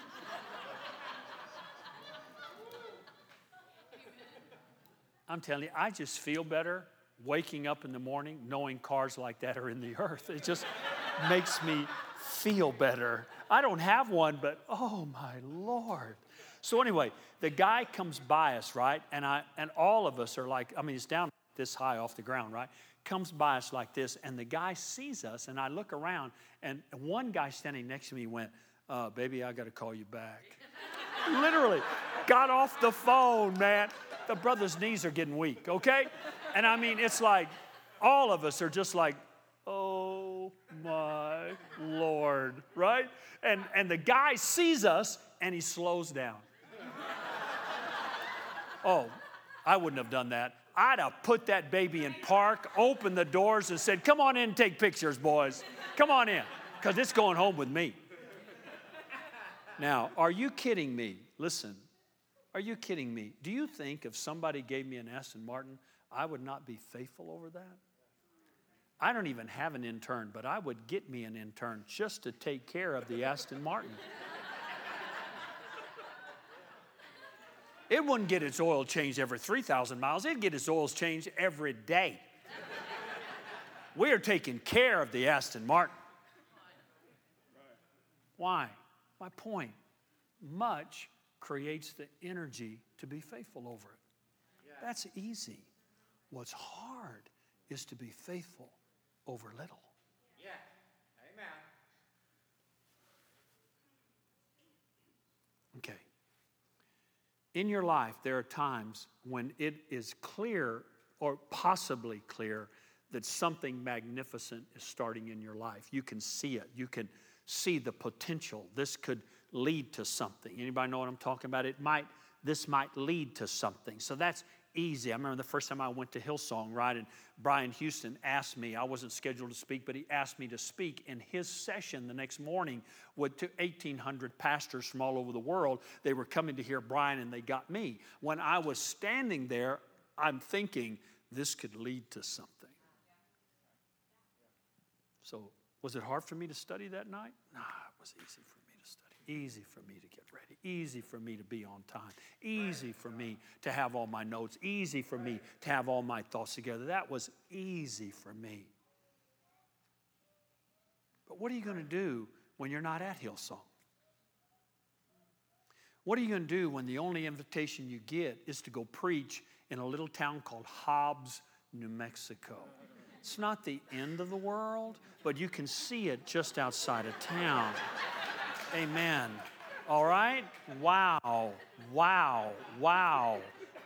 I'm telling you, I just feel better waking up in the morning knowing cars like that are in the earth. It just *laughs* makes me feel better. I don't have one, but oh my Lord. So anyway, the guy comes by us, right? And I and all of us are like, I mean, it's down this high off the ground, right? Comes by us like this, and the guy sees us, and I look around, and one guy standing next to me went, uh, "Baby, I got to call you back." *laughs* Literally, got off the phone, man. The brother's knees are getting weak, okay? And I mean, it's like all of us are just like, "Oh my Lord," right? And and the guy sees us, and he slows down. Oh, I wouldn't have done that. I'd have put that baby in park, opened the doors, and said, Come on in and take pictures, boys. Come on in, because it's going home with me. Now, are you kidding me? Listen, are you kidding me? Do you think if somebody gave me an Aston Martin, I would not be faithful over that? I don't even have an intern, but I would get me an intern just to take care of the Aston Martin. It wouldn't get its oil changed every 3,000 miles, it'd get its oils changed every day. we are taking care of the Aston Martin. Why? My point much creates the energy to be faithful over it. That's easy. What's hard is to be faithful over little. Yeah. Amen. Okay. In your life, there are times when it is clear or possibly clear that something magnificent is starting in your life. You can see it. You can see the potential. This could lead to something. Anybody know what I'm talking about? It might this might lead to something. So that's easy. I remember the first time I went to Hillsong, right? And Brian Houston asked me, I wasn't scheduled to speak, but he asked me to speak in his session the next morning with 1,800 pastors from all over the world. They were coming to hear Brian and they got me. When I was standing there, I'm thinking, this could lead to something. So, was it hard for me to study that night? Nah, it was easy for me to easy for me to get ready, easy for me to be on time, easy for me to have all my notes, easy for me to have all my thoughts together. That was easy for me. But what are you going to do when you're not at Hillsong? What are you going to do when the only invitation you get is to go preach in a little town called Hobbs, New Mexico? It's not the end of the world, but you can see it just outside of town. Amen. All right? Wow, wow, wow,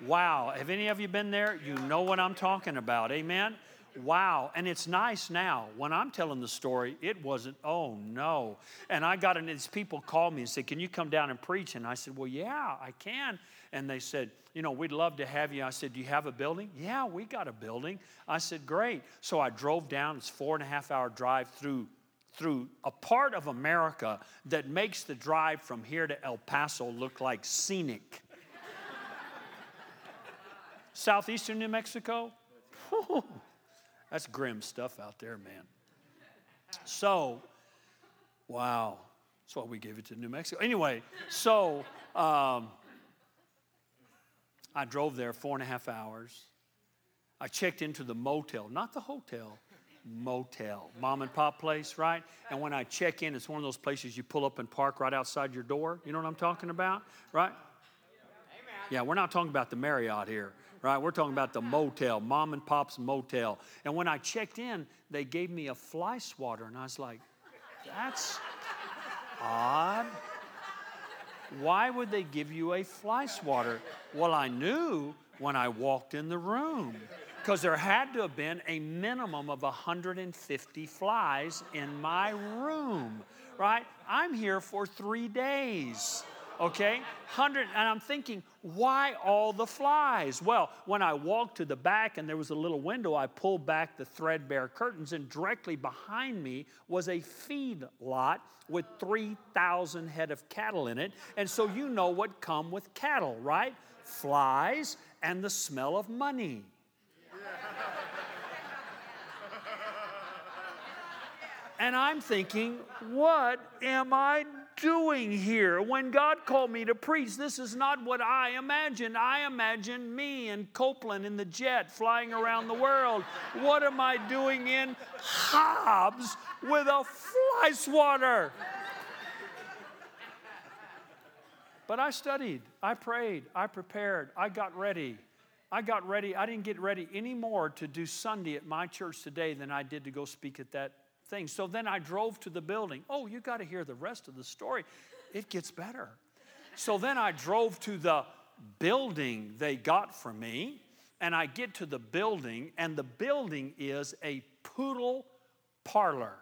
wow. Have any of you been there? You know what I'm talking about. Amen? Wow. And it's nice now. When I'm telling the story, it wasn't, oh no. And I got in, these people called me and said, Can you come down and preach? And I said, Well, yeah, I can. And they said, You know, we'd love to have you. I said, Do you have a building? Yeah, we got a building. I said, Great. So I drove down, it's four and a half hour drive through through a part of America that makes the drive from here to El Paso look like scenic. *laughs* Southeastern New Mexico? That's grim stuff out there, man. So, wow. That's why we gave it to New Mexico. Anyway, so um, I drove there four and a half hours. I checked into the motel, not the hotel, motel, mom and pop place, right? And when I check in, it's one of those places you pull up and park right outside your door. You know what I'm talking about, right? Yeah, we're not talking about the Marriott here, right? We're talking about the motel, mom and pop's motel. And when I checked in, they gave me a fly swatter, and I was like, that's odd. Why would they give you a fly swatter? Well, I knew when I walked in the room because there had to have been a minimum of 150 flies in my room, right? I'm here for three days, okay? 100, and I'm thinking, why all the flies? Well, when I walked to the back and there was a little window, I pulled back the threadbare curtains, and directly behind me was a feed lot with 3,000 head of cattle in it. And so you know what come with cattle, right? Flies and the smell of money. And I'm thinking, what am I doing here? When God called me to preach, this is not what I imagined. I imagined me and Copeland in the jet flying around the world. What am I doing in Hobbs with a fly swatter? But I studied, I prayed, I prepared, I got ready. I got ready. I didn't get ready any more to do Sunday at my church today than I did to go speak at that thing. So then I drove to the building. Oh, you got to hear the rest of the story. It gets better. So then I drove to the building they got for me, and I get to the building, and the building is a poodle parlor.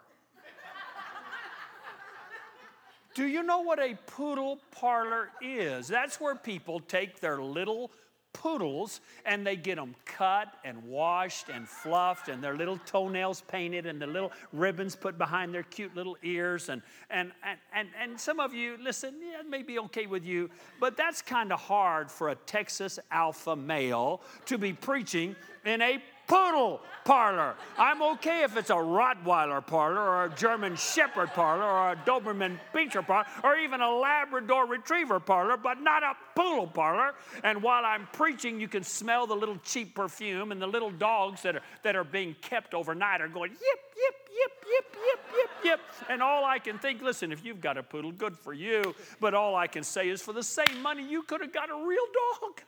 Do you know what a poodle parlor is? That's where people take their little poodles and they get them cut and washed and fluffed and their little toenails painted and the little ribbons put behind their cute little ears and and and and, and some of you listen yeah, it may be okay with you but that's kind of hard for a texas alpha male to be preaching in a poodle parlor. I'm okay if it's a Rottweiler parlor or a German Shepherd parlor or a Doberman Pinscher parlor or even a Labrador Retriever parlor, but not a poodle parlor. And while I'm preaching, you can smell the little cheap perfume and the little dogs that are, that are being kept overnight are going yip, yip, yip, yip, yip, yip, yip. And all I can think, listen, if you've got a poodle, good for you. But all I can say is for the same money, you could have got a real dog.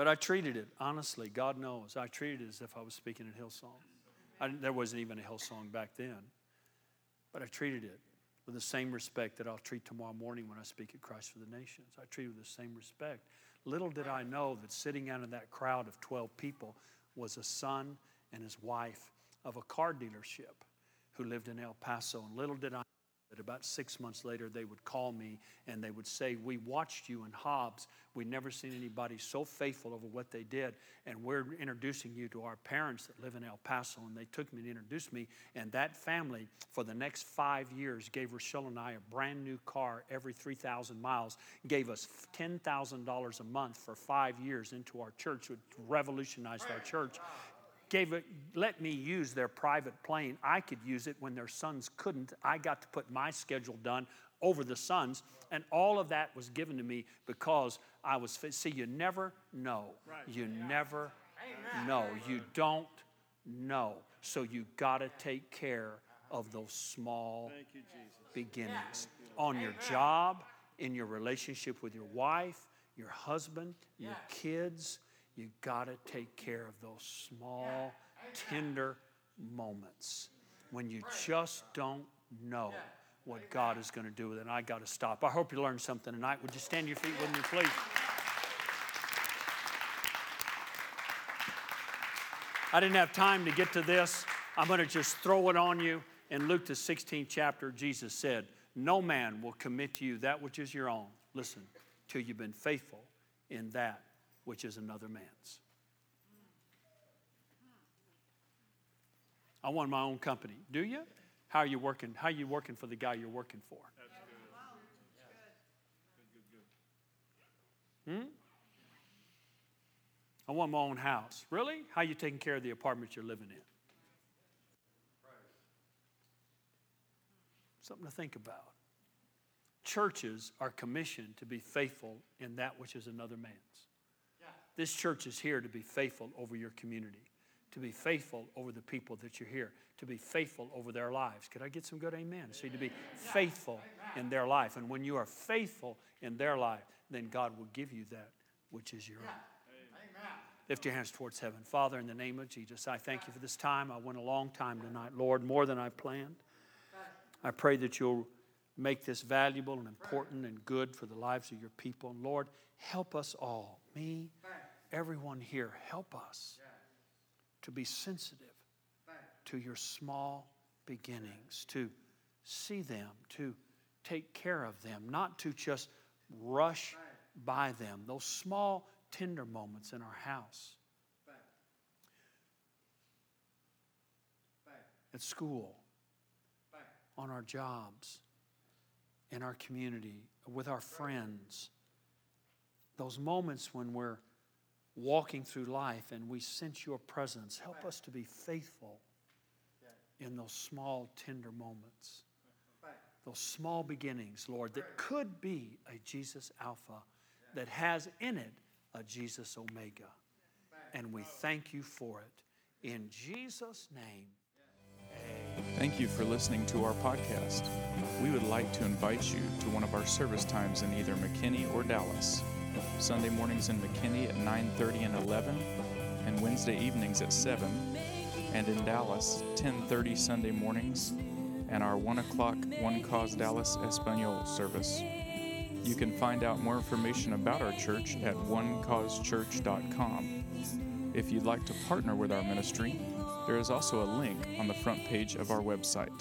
But I treated it, honestly, God knows, I treated it as if I was speaking at Hillsong. I, there wasn't even a Hillsong back then. But I treated it with the same respect that I'll treat tomorrow morning when I speak at Christ for the Nations. I treated it with the same respect. Little did I know that sitting out in that crowd of 12 people was a son and his wife of a car dealership who lived in El Paso. And little did I that about six months later they would call me and they would say, We watched you in Hobbs. We'd never seen anybody so faithful over what they did. And we're introducing you to our parents that live in El Paso. And they took me to introduce me. And that family, for the next five years, gave Rochelle and I a brand new car every 3,000 miles, gave us $10,000 a month for five years into our church, which revolutionized our church gave it, let me use their private plane. I could use it when their sons couldn't. I got to put my schedule done over the sons, and all of that was given to me because I was. See, you never know. You never know. You don't know. So you got to take care of those small beginnings on your job, in your relationship with your wife, your husband, your kids you got to take care of those small, tender moments when you just don't know what God is going to do with it. And I got to stop. I hope you learned something tonight. Would you stand your feet with me, please? I didn't have time to get to this. I'm going to just throw it on you. In Luke, the 16th chapter, Jesus said, No man will commit to you that which is your own. Listen, till you've been faithful in that which is another man's. I want my own company. Do you? How are you working? How are you working for the guy you're working for? Hmm? I want my own house. Really? How are you taking care of the apartment you're living in? Something to think about. Churches are commissioned to be faithful in that which is another man's. This church is here to be faithful over your community, to be faithful over the people that you're here, to be faithful over their lives. Could I get some good amen? See, to be faithful in their life. And when you are faithful in their life, then God will give you that which is your own. Lift your hands towards heaven. Father, in the name of Jesus, I thank you for this time. I went a long time tonight, Lord, more than I planned. I pray that you'll make this valuable and important and good for the lives of your people. And Lord, help us all, me, everyone here, help us to be sensitive to your small beginnings, to see them, to take care of them, not to just rush by them. Those small, tender moments in our house, at school, on our jobs, in our community, with our friends. Those moments when we're walking through life and we sense your presence. Help us to be faithful in those small, tender moments. Those small beginnings, Lord, that could be a Jesus Alpha that has in it a Jesus Omega. And we thank you for it. In Jesus' name. Thank you for listening to our podcast. We would like to invite you to one of our service times in either McKinney or Dallas. Sunday mornings in McKinney at 9:30 and 11, and Wednesday evenings at 7, and in Dallas 10:30 Sunday mornings, and our 1 o'clock One Cause Dallas Espanol service. You can find out more information about our church at onecausechurch.com. If you'd like to partner with our ministry, there is also a link on the front page of our website.